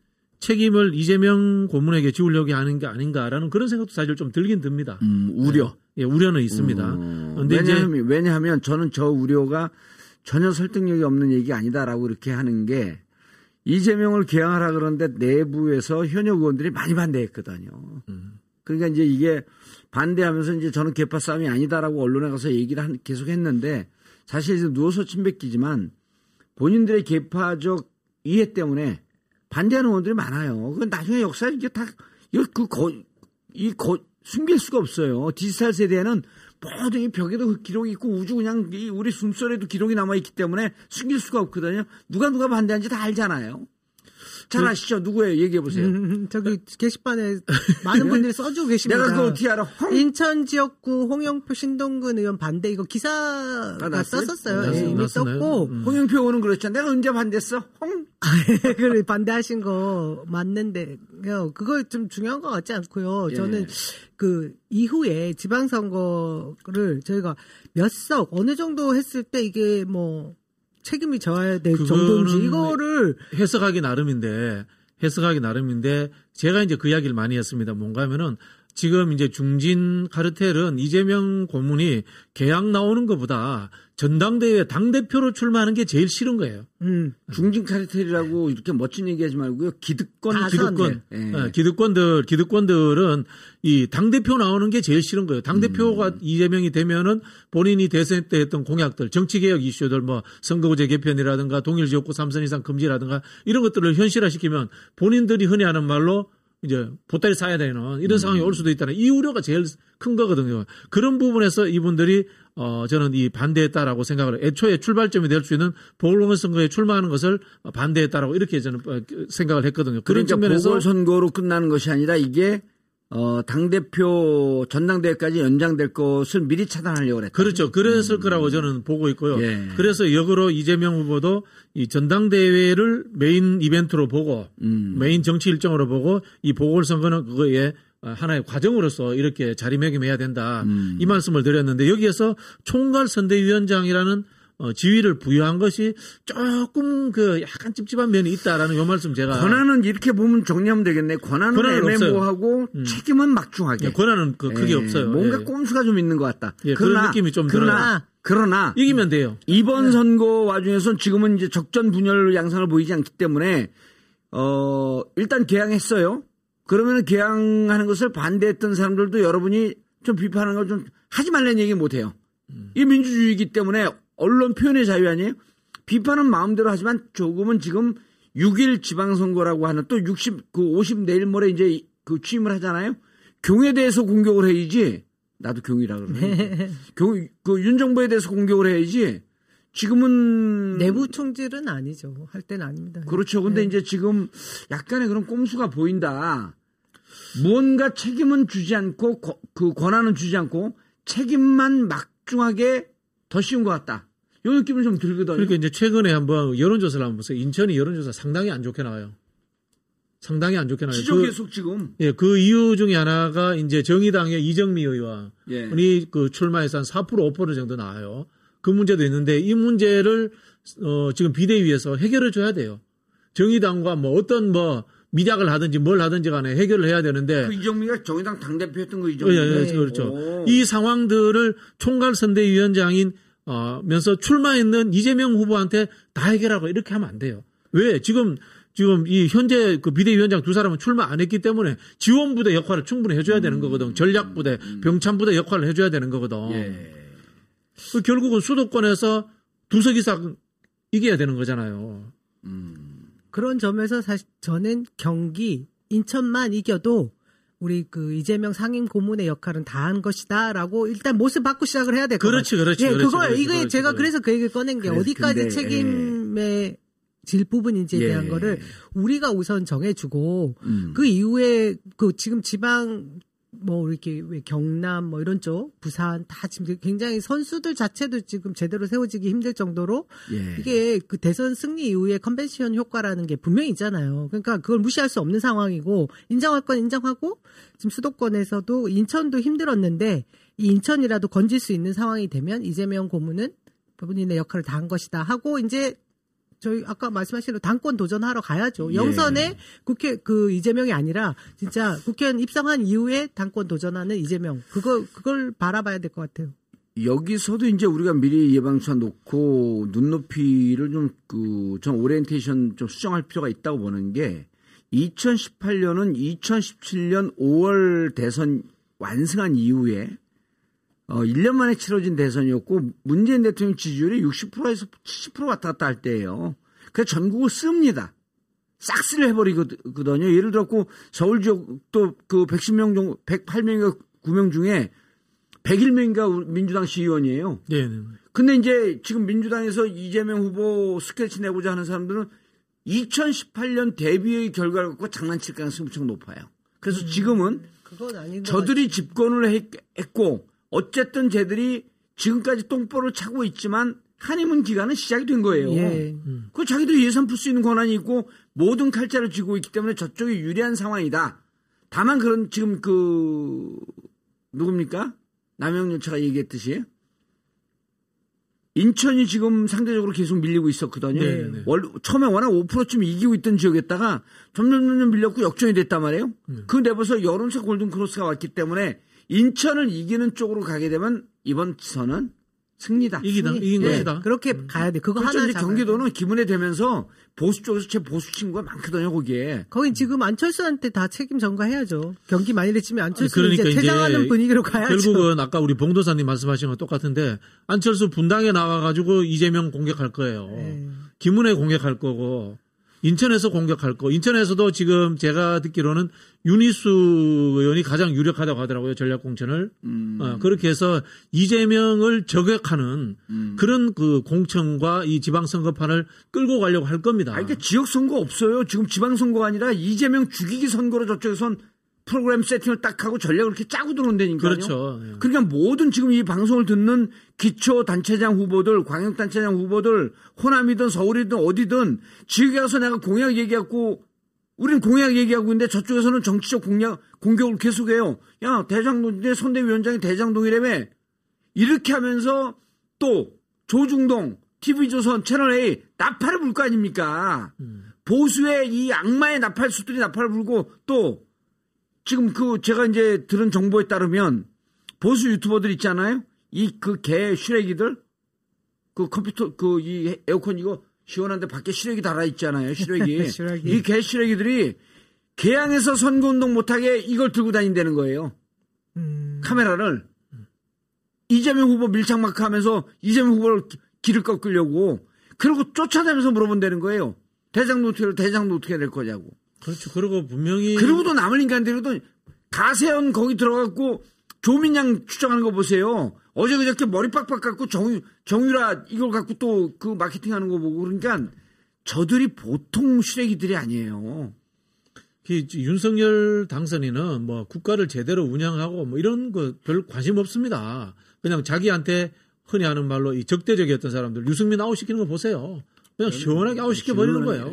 책임을 이재명 고문에게 지우려고 하는 게 아닌가라는 그런 생각도 사실 좀 들긴 듭니다. 음, 우려. 예, 우려는 있습니다. 음, 근데 이제 왜냐하면, 왜냐하면 저는 저 우려가 전혀 설득력이 없는 얘기 아니다라고 이렇게 하는 게 이재명을 개항하라 그러는데 내부에서 현역 의원들이 많이 반대했거든요. 그러니까 이제 이게 반대하면서 이제 저는 개파 싸움이 아니다라고 언론에 가서 얘기를 한- 계속 했는데 사실 이제 누워서 침뱉기지만 본인들의 개파적 이해 때문에 반대하는 의원들이 많아요. 그건 나중에 역사 이게 다그 거, 이 거, 숨길 수가 없어요. 디지털 세대에는 모든 이 벽에도 그 기록이 있고 우주 그냥 이 우리 숨소리에도 기록이 남아 있기 때문에 숨길 수가 없거든요. 누가 누가 반대하는지 다 알잖아요. 잘 아시죠? 누구예요? 얘기해 보세요. 음, 저기 게시판에 많은 분들이 써주고 계십니다. 내가 그거 어떻게 알아? 헝! 인천 지역구 홍영표 신동근 의원 반대 이거 기사가 났어요? 썼었어요. 났- 예, 이미? 썼고 음. 홍영표 의원은 그랬잖아. 내가 언제 반대했어? 헝! 그걸 반대하신 거 맞는데 그거 좀 중요한 것 같지 않고요. 예. 저는 그 이후에 지방선거를 저희가 몇 석 어느 정도 했을 때 이게 뭐 책임이 져야 될 정도인지 이거를 해석하기 나름인데 해석하기 나름인데 제가 이제 그 이야기를 많이 했습니다. 뭔가 하면은 지금 이제 중진 카르텔은 이재명 고문이 계약 나오는 것보다 전당대회 당 대표로 출마하는 게 제일 싫은 거예요. 음. 중진 카르텔이라고 이렇게 멋진 얘기하지 말고요. 기득권 아, 기득권, 예. 어, 기득권들, 기득권들은 이 당 대표 나오는 게 제일 싫은 거예요. 당 대표가 음. 이재명이 되면은 본인이 대선 때 했던 공약들, 정치 개혁 이슈들, 뭐 선거구제 개편이라든가 동일 지역구 3선 이상 금지라든가 이런 것들을 현실화시키면 본인들이 흔히 하는 말로 이제 보따리 싸야 되는 이런 상황이 올 수도 있다는 이 우려가 제일 큰 거거든요. 그런 부분에서 이분들이 어 저는 이 반대했다라고 생각을. 애초에 출발점이 될 수 있는 보궐선거에 출마하는 것을 반대했다라고 이렇게 저는 어, 생각을 했거든요. 그런 그러니까 측면에서 보궐선거로 끝나는 것이 아니라 이게 어, 당대표 전당대회까지 연장될 것을 미리 차단하려고 그랬다. 그렇죠. 그랬을 거라고 저는 보고 있고요. 예. 그래서 역으로 이재명 후보도 이 전당대회를 메인 이벤트로 보고 음. 메인 정치 일정으로 보고 이 보궐선거는 그거에 하나의 과정으로서 이렇게 자리매김해야 된다. 음. 이 말씀을 드렸는데 여기에서 총괄 선대위원장이라는 어, 지위를 부여한 것이 조금 그 약간 찝찝한 면이 있다라는 요 말씀 제가 권한은 이렇게 보면 정리하면 되겠네. 권한은, 권한은 애매모호하고 책임은 막중하게. 예, 권한은 그 크게 예, 없어요. 뭔가 예. 꼼수가 좀 있는 것 같다. 예, 그런 느낌이 좀 그러나, 그러나 이기면 돼요. 이번 선거 와중에선 지금은 이제 적전 분열 양상을 보이지 않기 때문에 어 일단 개항했어요. 그러면 개항하는 것을 반대했던 사람들도 여러분이 좀 비판하는 걸 좀 하지 말라는 얘기 못 해요. 이 민주주의이기 때문에 언론 표현의 자유 아니에요? 비판은 마음대로 하지만 조금은 지금 6일 지방선거라고 하는 또 60, 그 50 내일 모레 이제 그 취임을 하잖아요. 경에 대해서 공격을 해야지. 나도 경이라 그러네. 경, 그 윤정부에 대해서 공격을 해야지. 지금은 내부 총질은 아니죠. 할 때는 아닙니다. 그렇죠. 근데 이제 지금 약간의 그런 꼼수가 보인다. 무언가 책임은 주지 않고 거- 그 권한은 주지 않고 책임만 막중하게 더 씌운 것 같다. 이 느낌을 좀 들거든요. 그러니까 이제 최근에 한번 여론조사를 한번 보세요. 인천이 여론조사 상당히 안 좋게 나와요. 상당히 안 좋게 나와요. 지적 그, 계속 지금 예, 그 이유 중에 하나가 이제 정의당의 이정미 의원이 예. 그 출마해서 한 4% 5% 정도 나와요. 그 문제도 있는데 이 문제를 어, 지금 비대위에서 해결해 줘야 돼요. 정의당과 뭐 어떤 뭐 미작을 하든지 뭘 하든지 간에 해결을 해야 되는데 그 이정미가 정의당 당대표였던 거 예, 이정미. 예, 그렇죠. 오. 이 상황들을 총괄선대위원장인 어, 면서 출마했는 이재명 후보한테 다 해결하고 이렇게 하면 안 돼요. 왜? 지금 지금 이 현재 그 비대위원장 두 사람은 출마 안 했기 때문에 지원부대 역할을 충분히 해줘야 되는 거거든. 전략부대, 병참부대 역할을 해줘야 되는 거거든. 예. 그 결국은 수도권에서 두석 이상 이겨야 되는 거잖아요. 그런 점에서 사실 저는 경기, 인천만 이겨도 우리 그 이재명 상임 고문의 역할은 다 한 것이다라고 일단 모습 바꾸 시작을 해야 될 것 같아요. 그렇지, 그렇지, 예, 그렇지, 그걸 그렇지, 이게 그렇지, 제가. 그래서 그 얘기를 꺼낸 게 어디까지 근데, 책임의 질 부분인지에 예. 대한 거를 우리가 우선 정해주고 음. 그 이후에 그 지금 지방 뭐 이렇게 왜 경남 뭐 이런 쪽 부산 다 지금 굉장히 선수들 자체도 지금 제대로 세워지기 힘들 정도로 예. 이게 그 대선 승리 이후에 컨벤션 효과라는 게 분명히 있잖아요. 그러니까 그걸 무시할 수 없는 상황이고 인정할 건 인정하고 지금 수도권에서도 인천도 힘들었는데 이 인천이라도 건질 수 있는 상황이 되면 이재명 고문은 본인의 역할을 다 한 것이다 하고 이제 저희 아까 말씀하신 대로 당권 도전하러 가야죠. 예. 영선에 국회 그 이재명이 아니라 진짜 국회의원 입성한 이후에 당권 도전하는 이재명 그거 그걸 바라봐야 될 것 같아요. 여기서도 이제 우리가 미리 예방주사 놓고 눈높이를 좀그전 오리엔테이션 좀 수정할 필요가 있다고 보는 게 2018년은 2017년 5월 대선 완승한 이후에 어 1년 만에 치러진 대선이었고 문재인 대통령 지지율이 60%에서 70% 왔다 갔다 할 때예요. 그래서 전국을 씁니다. 싹쓸이를 해버리거든요. 예를 들었고 서울 지역도 그 110명 정도, 108명인가 9명 중에 101명인가 민주당 시의원이에요. 예. 네. 근데 이제 지금 민주당에서 이재명 후보 스케치 내고자 하는 사람들은 2018년 대비의 결과를 갖고 장난칠 가능성이 무척 높아요. 그래서 지금은 그건 아닌 것 저들이 집권을 했, 고 어쨌든 쟤들이 지금까지 똥볼을 차고 있지만 한의문 기간은 시작이 된 거예요. 예. 그 자기들이 예산 풀 수 있는 권한이 있고 모든 칼자를 쥐고 있기 때문에 저쪽이 유리한 상황이다. 다만 그런 지금 그 누굽니까? 남영열차가 얘기했듯이 인천이 지금 상대적으로 계속 밀리고 있었거든요. 네, 네. 월, 처음에 워낙 5%쯤 이기고 있던 지역에다가 점점 점점 밀렸고 역전이 됐단 말이에요. 네. 그 내버서 여론사 골든 크로스가 왔기 때문에 인천을 이기는 쪽으로 가게 되면 이번 선은 승리다. 이기다 이긴 예. 것이다. 그렇게 가야 돼. 그거 그렇죠. 하나 이제 경기도는 기분에 되면서 보수 쪽에서 제 보수 친구가 많거든요, 거기에. 거긴 지금 안철수한테 다 책임 전가해야죠. 경기 만일에 치면 안철수 그러니까 이제 이제 퇴장하는 분위기로 가야죠. 결국은 아까 우리 봉도사님 말씀하신 건 똑같은데 안철수 분당에 나와 가지고 이재명 공격할 거예요. 네. 김은혜 공격할 거고 인천에서 공격할 거. 인천에서도 지금 제가 듣기로는 윤희수 의원이 가장 유력하다고 하더라고요 전략 공천을. 음. 어, 그렇게 해서 이재명을 저격하는 음. 그런 그 공천과 이 지방선거판을 끌고 가려고 할 겁니다. 아, 이게 지역 선거 없어요. 지금 지방 선거가 아니라 이재명 죽이기 선거로 저쪽에선 프로그램 세팅을 딱 하고 전략을 이렇게 짜고 들어온다니까요. 그렇죠. 예. 그러니까 모든 지금 이 방송을 듣는 기초 단체장 후보들, 광역 단체장 후보들, 호남이든 서울이든 어디든 지역에 가서 내가 공약 얘기하고 우리는 공약 얘기하고 있는데 저쪽에서는 정치적 공약 공격을 계속해요. 야 대장동 내 선대위원장이 대장동이라며 이렇게 하면서 또 조중동, TV조선, 채널A 나팔을 불 거 아닙니까? 보수의 이 악마의 나팔 수들이 나팔을 불고 또 지금 그 제가 이제 들은 정보에 따르면 보수 유튜버들 있잖아요. 이 그개 시래기들 그 컴퓨터 그 이 에어컨 이거 시원한데 밖에 시래기 달아 있잖아요. 시래기. 시래기. 이개 시래기들이 개항에서 선거 운동 못하게 이걸 들고 다닌다는 거예요. 음, 카메라를 이재명 후보 밀착 마크 하면서 이재명 후보를 기- 길을 꺾으려고 그리고 쫓아다니면서 물어본다는 거예요. 대장도 어떻게 대장도 어떻게 될 거냐고. 그렇죠. 그리고 분명히 그러고도 남은 인간들도 가세현 거기 들어갔고 조민양 추정하는 거 보세요. 어제 그저께 머리 빡빡 갖고 정, 정유라 이걸 갖고 또 그 마케팅 하는 거 보고 그러니까 저들이 보통 쓰레기들이 아니에요. 그 윤석열 당선인은 뭐 국가를 제대로 운영하고 뭐 이런 거 별 관심 없습니다. 그냥 자기한테 흔히 하는 말로 이 적대적이었던 사람들 유승민 아웃시키는 거 보세요. 그냥 시원하게 아웃시켜 버리는 거예요.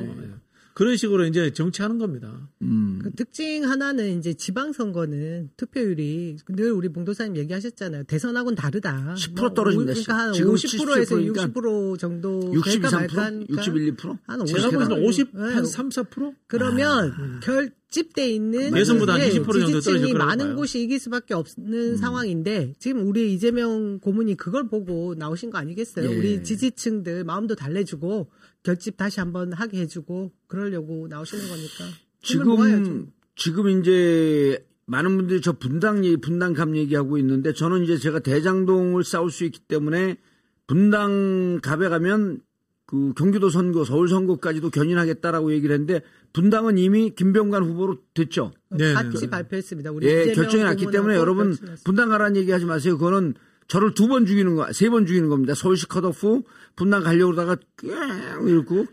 예. 그런 식으로 이제 정치하는 겁니다. 그 특징 하나는 이제 지방선거는 투표율이 늘 우리 봉도사님 얘기하셨잖아요. 대선하고는 다르다. 10% 떨어진다. 그러니까 한 지금 50%에서 77%니까 60% 정도 62, 될까 3%? 말까 하니까 61, 2%? 한 제가 50 보기에는 50, 네. 한 3, 4%? 그러면 결 집돼 있는 예선보다 한 예, 20% 정도 지지층이 많은 봐요. 곳이 이길 수밖에 없는 상황인데 지금 우리 이재명 고문이 그걸 보고 나오신 거 아니겠어요? 예. 우리 지지층들 마음도 달래주고 결집 다시 한번 하게 해주고 그러려고 나오시는 거니까 힘을 모아야죠. 지금 지금 이제 많은 분들이 저 분당 얘기, 분당갑 얘기하고 있는데 저는 이제 제가 대장동을 싸울 수 있기 때문에 분당갑에 가면 그 경기도 선거, 서울 선거까지도 견인하겠다라고 얘기를 했는데 분당은 이미 김병관 후보로 됐죠. 네, 같이 네. 발표했습니다. 우리 예, 결정이 났기 때문에 여러분. 분당 가라는 얘기 하지 마세요. 그거는 저를 두 번 죽이는 거, 세 번 죽이는 겁니다. 서울시 컷오프 분당 가려고 그러다가 깽 이러고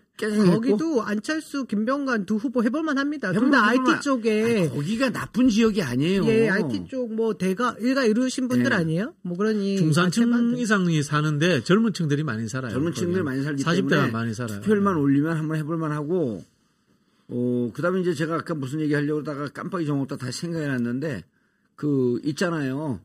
거기도 안철수, 김병관 두 후보 해볼만 합니다. 다 해볼만. IT 쪽에 아니, 거기가 나쁜 지역이 아니에요. 예, IT 쪽 뭐 대가 일가 이루신 분들 예. 아니에요? 뭐 그러니 중산층 이상이 사는데 젊은 층들이 많이 살아요. 젊은 층들이 거기는. 많이 살기 40대가 때문에 많이 살아요. 투표율만 올리면 한번 해볼만 하고 어 그 다음에 이제 제가 아까 무슨 얘기 하려고 하다가 깜빡이 정먹다 다시 생각이 났는데 그 있잖아요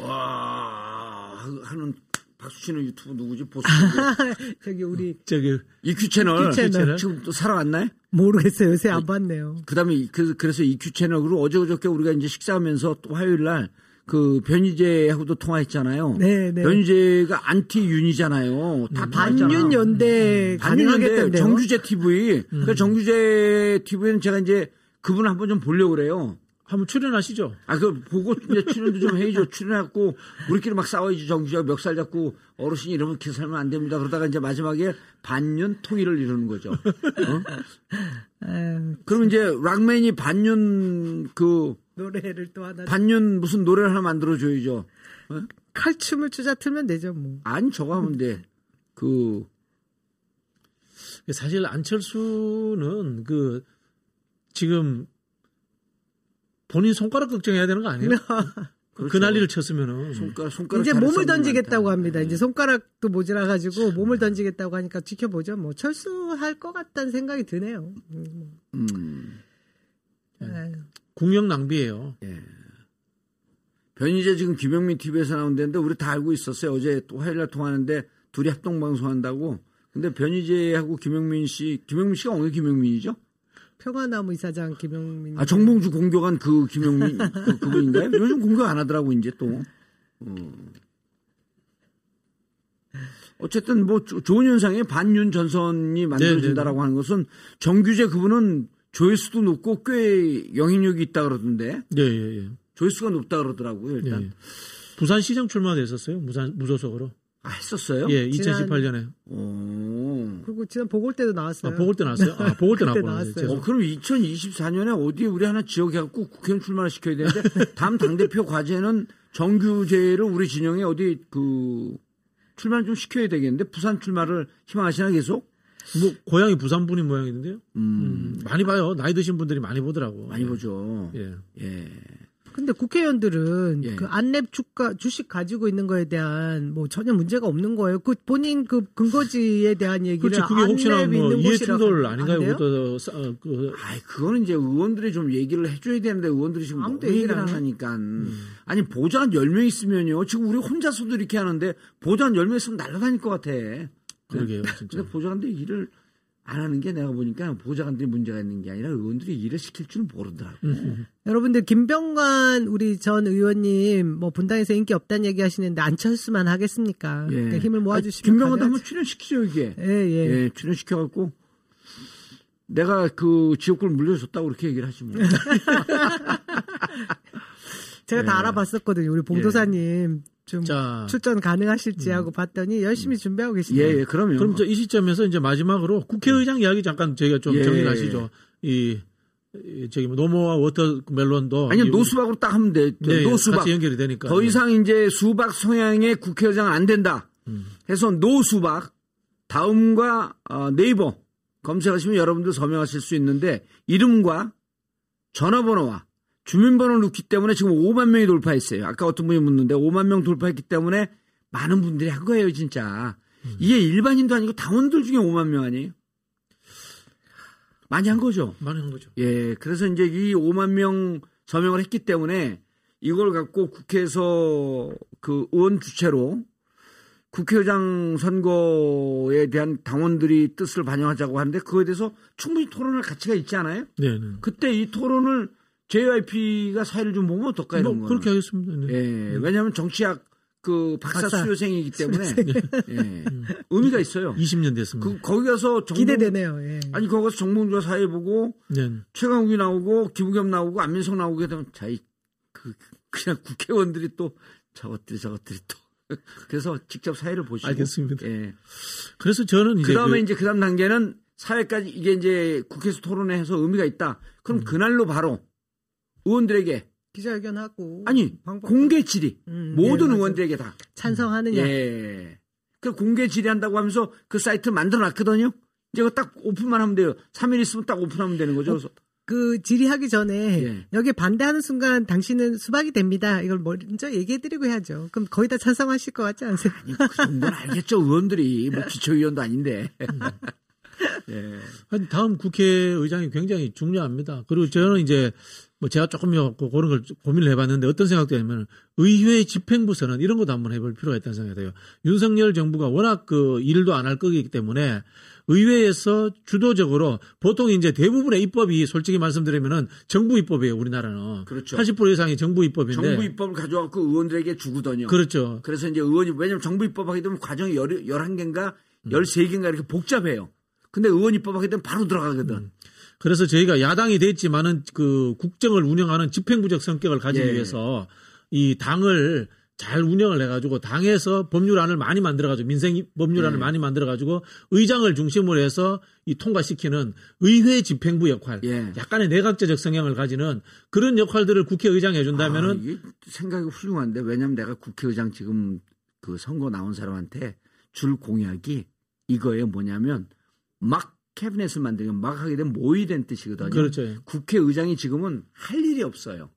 와 하는 박수 치는 유튜브 누구지 보수 저기 우리 저기 EQ 채널, EQ 채널. 지금 또 살아왔나요? 모르겠어요. 요새 안 봤네요. 그 다음에 그 그래서 EQ 채널으로 어제 그저께 우리가 이제 식사하면서 또 화요일 날 그 변희재하고도 통화했잖아요. 네, 네. 변희재가 안티 윤이잖아요. 다 통화했잖아. 반윤 연대 반윤 연대 가능하겠던데요. 정규제 TV. 그 정규제 TV는 제가 이제 그분 한번 좀 보려고 그래요. 한번 출연하시죠. 아, 그 보고 이제 출연도 좀 해야죠. 출연해갖고 우리끼리 막 싸워야지. 정규제가 멱살 잡고 어르신이 이렇게 살면 안 됩니다. 그러다가 이제 마지막에 반윤 통일을 이루는 거죠. 어? 아유, 그럼 이제 락맨이 반윤 그 노래를 또 하나 반윤 무슨 노래를 하나 만들어 줘야죠. 칼춤을 추자 틀면 되죠 뭐. 아니 저거 하면 돼. 그 사실 안철수는 그 지금 본인 손가락 걱정해야 되는 거 아니에요? 그 난리를 쳤으면은 손가락 손가락 이제 몸을 던지겠다고. 합니다. 이제 손가락도 모자라 가지고 몸을 던지겠다고 하니까 지켜보죠. 뭐 철수할 것 같다는 생각이 드네요. 음. 음. 국력 낭비예요. 변희재 지금 김영민 TV에서 나온다는데 우리 다 알고 있었어요. 어제 또 화요일 날 통화하는데 둘이 합동 방송한다고. 근데 변희재하고 김영민 씨, 김영민 씨가 어느 김영민이죠? 평화나무 이사장 김영민. 아 정봉주 공격한 그 김영민 그, 그분인가요? 요즘 공격 안 하더라고 이제 또. 어. 어쨌든 뭐 조- 좋은 현상에 반윤 전선이 만들어진다라고 하는 것은 정규재 그분은 조회수도 높고 꽤 영향력이 있다 그러던데 예, 예, 예. 조회수가 높다 그러더라고요 예, 일단 예. 부산시장 출마됐었어요. 무산 무소속으로. 아, 했었어요. 예, 지난- 2018년에. 오. 그리고 지난 보궐 때도 나왔어요. 아, 보궐 때 나왔어요? 아, 보궐 때. 나왔어요. 예, 어, 그럼 2024년에 어디에 우리 하나 지역에 갖고 국회의원 출마를 시켜야 되는데 다음 당대표 과제는 정규제를 우리 진영에 어디 그 출마를 좀 시켜야 되겠는데 부산 출마를 희망하시나 계속? 뭐 고향이 부산 분인 모양인데요. 음, 많이 봐요. 나이 드신 분들이 많이 보더라고. 많이 예. 보죠. 예. 예. 근데 국회의원들은 예. 그 안랩 주가 주식 가지고 있는 거에 대한 뭐 전혀 문제가 없는 거예요. 그 본인 그 근거지에 대한 얘기를 그렇지. 그게 혹시나 안랩 뭐 이해충돌 안 아닌가요? 그것도 사- 어, 그 아이, 그거는 이제 의원들이 좀 얘기를 해줘야 되는데 의원들이 지금 아무도 너무 얘기를 안? 하니까. 아니, 보좌관 10명 있으면요. 지금 우리 혼자서도 이렇게 하는데 보좌관 10명 있으면 날아다닐 것 같아. 그러게요, 진짜. 근데 보좌관들이 일을 안 하는 게 내가 보니까 보좌관들이 문제가 있는 게 아니라 의원들이 일을 시킬 줄 모르더라고. 여러분들 김병관 우리 전 의원님 뭐 분당에서 인기 없다는 얘기 하시는데 안철수만 하겠습니까? 그러니까 힘을 모아주시면 예. 김병관도 한번. 출연시키죠, 이게. 예, 예. 예, 출연시켜갖고 내가 그 지역구를 물려줬다고 그렇게 얘기를 뭐. 제가 다 예. 알아봤었거든요. 우리 봉도사님 좀 자. 출전 가능하실지 하고 봤더니 열심히 준비하고 예, 계시네요. 예, 그러면. 그럼 저 이 시점에서 이제 마지막으로 국회의장 이야기 잠깐 저희가 좀 예. 정리하시죠. 이, 이 저기 뭐 no more watermelon도 아니요, 이- 노수박으로 딱 하면 돼. 네, 노수박. 같이 연결이 되니까. 더 이상 이제 수박 성향의 국회의장 안 된다. 해서 노수박 다음과 어, 네이버 검색하시면 여러분들 서명하실 수 있는데 이름과 전화번호와 주민번호를 넣기 때문에 지금 5만 명이 돌파했어요. 아까 어떤 분이 묻는데 5만 명 돌파했기 때문에 많은 분들이 한 거예요, 진짜. 이게 일반인도 아니고 당원들 중에 5만 명 아니에요? 많이 한 거죠. 많이 한 거죠. 예, 그래서 이제 이 5만 명 서명을 했기 때문에 이걸 갖고 국회에서 그 의원 주체로 국회의장 선거에 대한 당원들이 뜻을 반영하자고 하는데 그거에 대해서 충분히 토론할 가치가 있지 않아요? 네, 네. 그때 이 토론을 JYP가 사회를 좀 보면 어떨까 이런 뭐 거. 그렇게 하겠습니다. 네. 예, 왜냐하면 정치학 그 박사, 박사. 수료생이기 때문에 예, 의미가 있어요. 20년 됐습니다. 그 거기 가서 정봉, 기대되네요. 예. 아니 거기 가서 정봉주와 사회 보고 네. 최강욱이 나오고 김우겸 나오고 안민석 나오게 되면 자이 그 그냥 국회의원들이 또 저것들이 저것들이 또 그래서 직접 사회를 보시고 알겠습니다. 예. 그래서 저는 이제 그다음에 그- 이제 그다음 단계는 사회까지 이게 이제 국회에서 토론을 해서 의미가 있다. 그럼 음. 그날로 바로 의원들에게 기자회견하고 아니 방법- 공개 질의 음, 모든 예, 맞아요. 의원들에게 다 찬성하느냐. 예. 그 공개 질의한다고 하면서 그 사이트 만들어 놨거든요. 이제 딱 오픈만 하면 돼요. 3일 있으면 딱 오픈하면 되는 거죠. 그래서 그 질의하기 전에 예. 여기 반대하는 순간 당신은 수박이 됩니다. 이걸 먼저 얘기해드리고 해야죠. 그럼 거의 다 찬성하실 것 같지 않으세요? 아니, 그 정도는 알겠죠. 의원들이 뭐 기초의원도 아닌데. 예. 하여튼 다음 국회의장이 굉장히 중요합니다. 그리고 저는 이제 뭐 제가 조금 그 그런 걸 고민을 해봤는데 어떤 생각도 냐면 의회 집행부서는 이런 것도 한번 해볼 필요가 있다는 생각이 들어요. 윤석열 정부가 워낙 그 일도 안 할 거기 때문에 의회에서 주도적으로 보통 이제 대부분의 입법이 솔직히 말씀드리면은 정부 입법이에요 우리나라는 그렇죠. 80% 이상이 정부 입법인데 정부 입법을 가져와서 의원들에게 주거든요. 그렇죠. 그래서 이제 의원이 왜냐면 정부 입법하게 되면 과정이 열, 11개인가 음. 13개인가 이렇게 복잡해요. 근데 의원 입법하게 되면 바로 들어가거든. 음. 그래서 저희가 야당이 됐지만은 그 국정을 운영하는 집행부적 성격을 가지기 예. 위해서 이 당을 잘 운영을 해가지고 당에서 법률안을 많이 만들어가지고 민생 법률안을 예. 많이 만들어가지고 의장을 중심으로 해서 이 통과시키는 의회 집행부 역할, 예. 약간의 내각제적 성향을 가지는 그런 역할들을 국회의장이 해준다면은 아, 생각이 훌륭한데 왜냐면 내가 국회의장 지금 그 선거 나온 사람한테 줄 공약이 이거예요. 뭐냐면 막 캐비넷을 만들면 막 하게 되면 모의된 뜻이거든요. 그렇죠. 국회의장이 지금은 할 일이 없어요.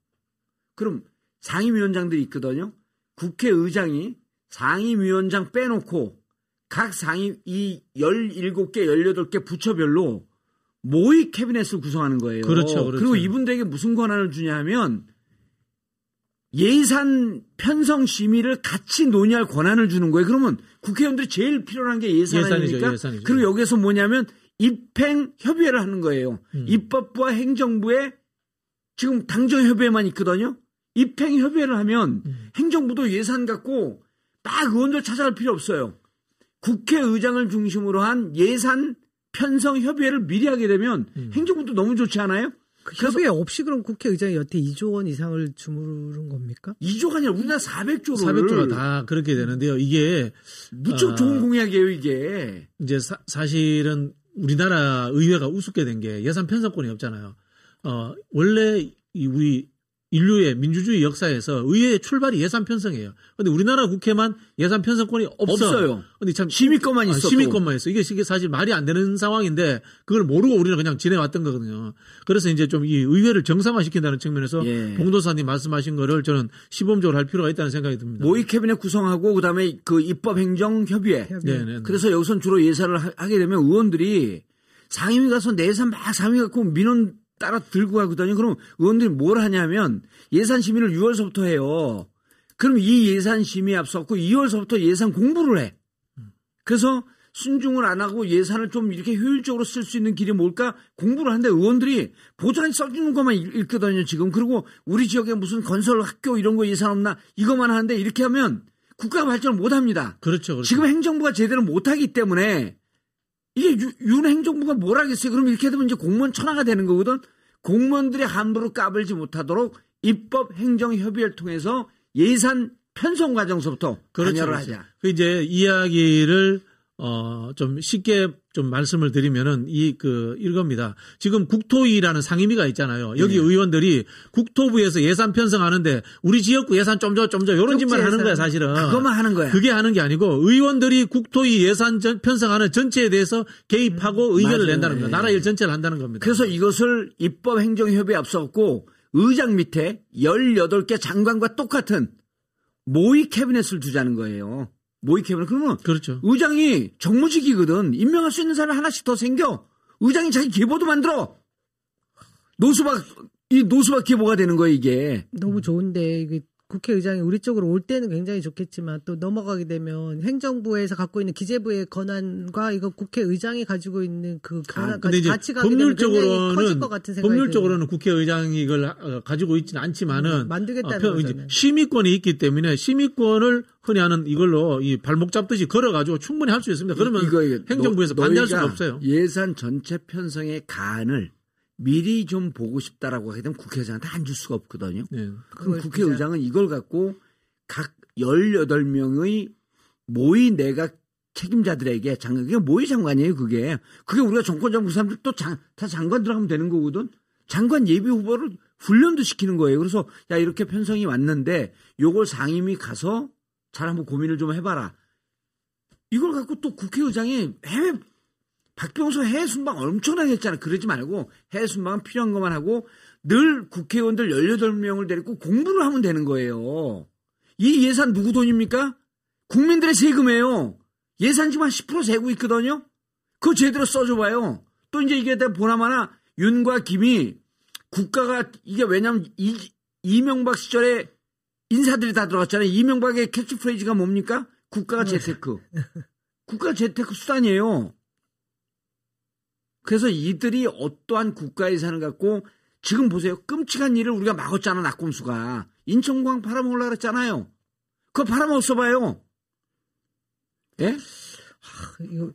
그럼 상임위원장들이 있거든요. 국회의장이 상임위원장 빼놓고 각 상임 이 17개, 18개 부처별로 모의 캐비넷을 구성하는 거예요. 그렇죠, 그렇죠. 리고 이분들에게 무슨 권한을 주냐 하면 예산 편성 심의를 같이 논의할 권한을 주는 거예요. 그러면 국회의원들이 제일 필요한 게 예산 예산이죠, 아닙니까? 예산이죠. 그리고 여기서 뭐냐면 입행 협의회를 하는 거예요. 음. 입법부와 행정부의 지금 당정 협의회만 있거든요. 입행 협의회를 하면 음. 행정부도 예산 갖고 막 의원들 찾아갈 필요 없어요. 국회의장을 중심으로 한 예산 편성 협의회를 미리 하게 되면 음. 행정부도 너무 좋지 않아요? 그래서 협의회 없이 그럼 국회의장이 여태 2조 원 이상을 주무른 겁니까? 2조가 아니라 우리나라 400조를 400조가 다 그렇게 되는데요. 이게 무척 아. 좋은 공약이에요, 이게. 이제 사, 실은 우리나라 의회가 우습게 된 게 예산 편성권이 없잖아요. 어, 원래 이 우리 인류의 민주주의 역사에서 의회의 출발이 예산 편성이에요. 근데 우리나라 국회만 예산 편성권이 없어. 없어요. 근데 참 심의권만 아, 있어. 심의권만 있어. 이게, 이게 사실 말이 안 되는 상황인데 그걸 모르고 우리는 그냥 지내왔던 거거든요. 그래서 이제 좀 이 의회를 정상화시킨다는 측면에서 예. 봉도사님 말씀하신 거를 저는 시범적으로 할 필요가 있다는 생각이 듭니다. 모의 캐비넷 구성하고 그다음에 그 입법행정협의회. 협의회. 네, 네, 네. 그래서 여기선 주로 예산을 하- 하게 되면 의원들이 상임위 가서 내 예산 막 상임위 갖고 민원 따라 들고 가거든요. 그럼 의원들이 뭘 하냐면 예산 심의를 6월서부터 해요. 그럼 이 예산 심의에 앞서고 2월서부터 예산 공부를 해. 그래서 순중을 안 하고 예산을 좀 이렇게 효율적으로 쓸 수 있는 길이 뭘까 공부를 하는데 의원들이 보좌관이 써주는 것만 읽- 읽거든요 지금 그리고 우리 지역에 무슨 건설 학교 이런 거 예산 없나 이것만 하는데 이렇게 하면 국가가 발전을 못 합니다. 그렇죠. 그렇죠. 지금 행정부가 제대로 못 하기 때문에 이게 유- 윤 행정부가 뭘 하겠어요? 그럼 이렇게 되면 이제 공무원 천하가 되는 거거든. 공무원들이 함부로 까불지 못하도록 입법 행정 협의를 통해서 예산 편성 과정서부터 그렇죠. 관여를 그렇죠. 하자. 그 이제 이야기를 어, 좀 쉽게 좀 말씀을 드리면은 이 그 이겁니다. 지금 국토위라는 상임위가 있잖아요. 여기 네. 의원들이 국토부에서 예산 편성하는데 우리 지역구 예산 좀 줘 좀줘 이런 짓만 하는. 거야 사실은. 그것만 하는 거야. 그게 하는 게 아니고 의원들이 국토위 예산 전- 편성하는 전체에 대해서 개입하고 의견을 맞아요. 낸다는 거예요. 예. 나라 일 전체를 한다는 겁니다. 그래서 이것을 입법 행정 협의에 앞서고 의장 밑에 18개 장관과 똑같은 모의 캐비넷을 두자는 거예요. 모의 캐비넷. 그러면 그렇죠. 의장이 정무직이거든. 임명할 수 있는 사람 하나씩 더 생겨. 의장이 자기 계보도 만들어. 노수박, 이 노수박 계보가 되는 거예요, 이게. 너무 좋은데 이게 국회의장이 우리 쪽으로 올 때는 굉장히 좋겠지만 또 넘어가게 되면 행정부에서 갖고 있는 기재부의 권한과 이거 국회의장이 가지고 있는 그 근데 권한까지 이제 같이 가게 되면 굉장히 커질 법률적으로는 것 같은 생각이 법률적으로는 국회의장이 이걸 어, 가지고 있지는 않지만은 음, 만들겠다는 어, 거잖아요. 심의권이 있기 때문에 심의권을 흔히 하는 이걸로 이 발목 잡듯이 걸어가지고 충분히 할 수 있습니다. 그러면 이거, 이거 행정부에서 너- 반대할 수가 없어요. 예산 전체 편성의 가안을 미리 좀 보고 싶다라고 하게 되면 국회의장한테 안 줄 수가 없거든요. 네. 그럼 국회의장은 이걸 갖고 각 18명의 모의 내각 책임자들에게 장관, 그게 모의 장관이에요, 그게. 그게 우리가 정권장 그 사람들 또 장, 다 장관 들어가면 되는 거거든? 장관 예비 후보를 훈련도 시키는 거예요. 그래서, 야, 이렇게 편성이 왔는데, 요걸 상임위 가서 잘 한번 고민을 좀 해봐라. 이걸 갖고 또 국회의장이 해외, 박병수 해외 순방 엄청나게 했잖아. 그러지 말고 해외 순방은 필요한 것만 하고 늘 국회의원들 18명을 데리고 공부를 하면 되는 거예요. 이 예산 누구 돈입니까? 국민들의 세금이에요. 예산 지금 한 10% 세고 있거든요. 그거 제대로 써줘봐요. 또 이제 이게 다 보나마나 윤과 김이 국가가 이게 왜냐면 이, 이명박 시절에 인사들이 다 들어갔잖아요. 이명박의 캐치프레이즈가 뭡니까? 국가가 재테크. 국가 재테크 수단이에요. 그래서 이들이 어떠한 국가 예산을 갖고 지금 보세요. 끔찍한 일을 우리가 막았잖아, 낙곰수가. 인천공항 팔아먹으려고 그랬잖아요. 그거 팔아먹었어 봐요. 예? 이거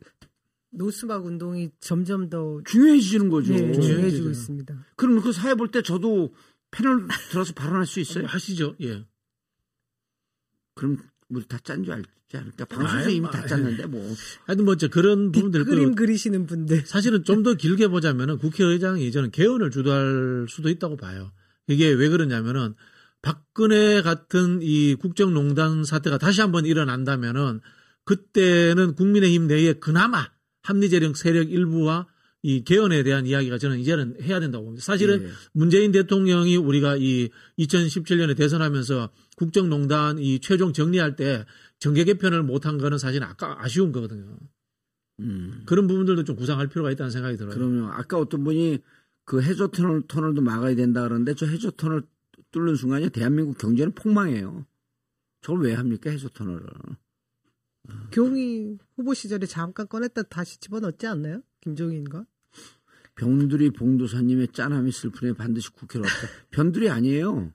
노스박 운동이 점점 더 중요해지는 거죠. 네, 중요해지고 중요해지죠. 있습니다. 그럼 그 사회 볼 때 저도 패널 들어서 발언할 수 있어요? 하시죠. 예. 그럼 우리 다 짠 줄 알지 않을까? 방송에서 아이, 이미 다 아이. 짰는데 뭐. 하여튼 뭐저 그런 부분들 그림 그 그리시는 분들 사실은 좀 더 길게 보자면은 국회의장이 저는 개헌을 주도할 수도 있다고 봐요. 이게 왜 그러냐면은 박근혜 같은 이 국정농단 사태가 다시 한번 일어난다면은 그때는 국민의힘 내에 그나마 합리재력 세력 일부와 이 개헌에 대한 이야기가 저는 이제는 해야 된다고 봅니다. 사실은 예. 문재인 대통령이 우리가 이 2017년에 대선하면서 국정농단 이 최종 정리할 때 정계 개편을 못한 거는 사실 아까 아쉬운 거거든요. 음. 그런 부분들도 좀 구상할 필요가 있다는 생각이 들어요. 그러면 아까 어떤 분이 그 해저 터널, 터널도 막아야 된다 그러는데 저 해저 터널 뚫는 순간에 대한민국 경제는 폭망해요. 저걸 왜 합니까 해소 터널을? 교웅이 후보 시절에 잠깐 꺼냈다 다시 집어넣지 않나요? 김종인가? 병들이 봉도사님의 짠함이 슬프네 반드시 국회로 왔다. 변들이 아니에요.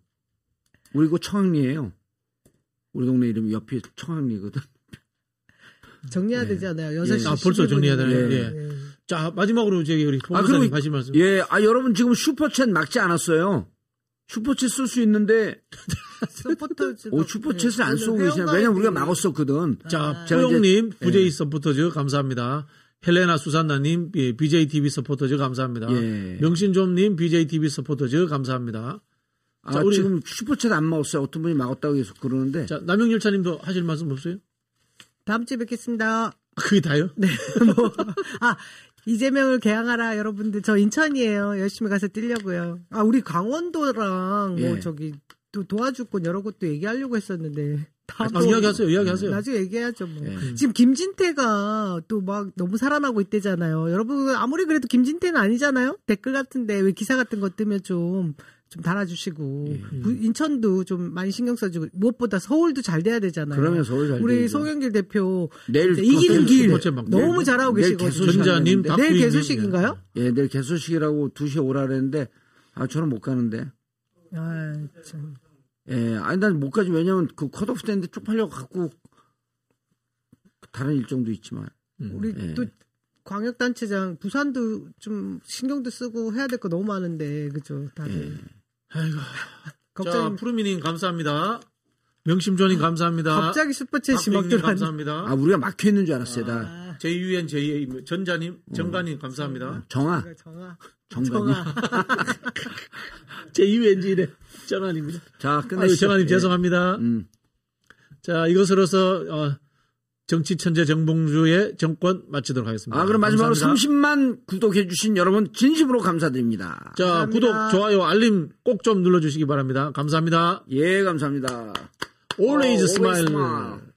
우리 그 청학리예요. 우리 동네 이름이 옆이 청학리거든. 정리해야 예. 되잖아요. 6시 아, 벌써 정리해야 되네요. 예. 예. 자, 마지막으로 저기 우리 아, 그리고- 하실 말씀. 예, 아 여러분 지금 슈퍼챗 막지 않았어요. 슈퍼챗 쓸 수 있는데 서포터즈. 오 슈퍼챗을 안 쓰고 계시나? 왜냐면 우리가 막았었거든. 자, 제가 이제- 푸용님, 예. 서포터즈 감사합니다. 헬레나 수산나님, 예, BJTV 서포터즈 감사합니다. 예. 명신좀님, BJTV 서포터즈 감사합니다. 아, 자, 우리- 지금 슈퍼챗 안 막았어요. 어떤 분이 막았다고 계속 그러는데. 자, 남영열차님도 하실 말씀 없어요? 다음 주에 뵙겠습니다. 아, 그게 다요? 네. 뭐, 아, 이재명을 개항하라, 여러분들. 저 인천이에요. 열심히 가서 뛰려고요. 아, 우리 강원도랑 뭐 예. 저기 또 도와줄 곳 여러 곳도 얘기하려고 했었는데. 다음 아, 주- 이야기하세요, 이야기하세요. 나중에 얘기해야죠, 뭐. 예. 지금 김진태가 또 막 너무 살아나고 있대잖아요. 여러분, 아무리 그래도 김진태는 아니잖아요? 댓글 같은데 왜 기사 같은 거 뜨면 좀, 좀 달아주시고. 예. 부- 인천도 좀 많이 신경 써주고. 무엇보다 서울도 잘 돼야 되잖아요. 그러면 서울 잘 우리. 송영길 대표 내일 이기는 또길 너무 잘하고 계시거든요. 전자님, 내일 개소식인가요? 예, 내일 개소식이라고 2시에 오라 그랬는데 아 저는 못 가는데. 아, 참. 예, 아니 난 못 가지 왜냐면 그 컷오프 때인데 쪽팔려 갖고 다른 일정도 있지만. 우리 예. 또 광역단체장 부산도 좀 신경도 쓰고 해야 될 거 너무 많은데 그죠? 다들 아이고. 자, 걱정. 푸르미님 감사합니다. 명심조님 감사합니다. 갑자기 슈퍼챗이 막 박구인님 들어가네. 감사합니다. 아 우리가 막혀 있는 줄 알았어요. 나 JUN, JA, 전자님, 정가님 감사합니다. 정아, 정아. 정관이. 정아. JUNG래. 정아님입니다. 자 끝내시죠. 정아님 예. 죄송합니다. 음. 자, 이것으로서 어, 정치 천재 정봉주의 정권 마치도록 하겠습니다. 아 그럼 마지막으로 감사합니다. 30만 구독해주신 여러분 진심으로 감사드립니다. 자, 감사합니다. 구독, 좋아요, 알림 꼭 좀 눌러주시기 바랍니다. 감사합니다. 예 감사합니다. Always 어, smile. smile.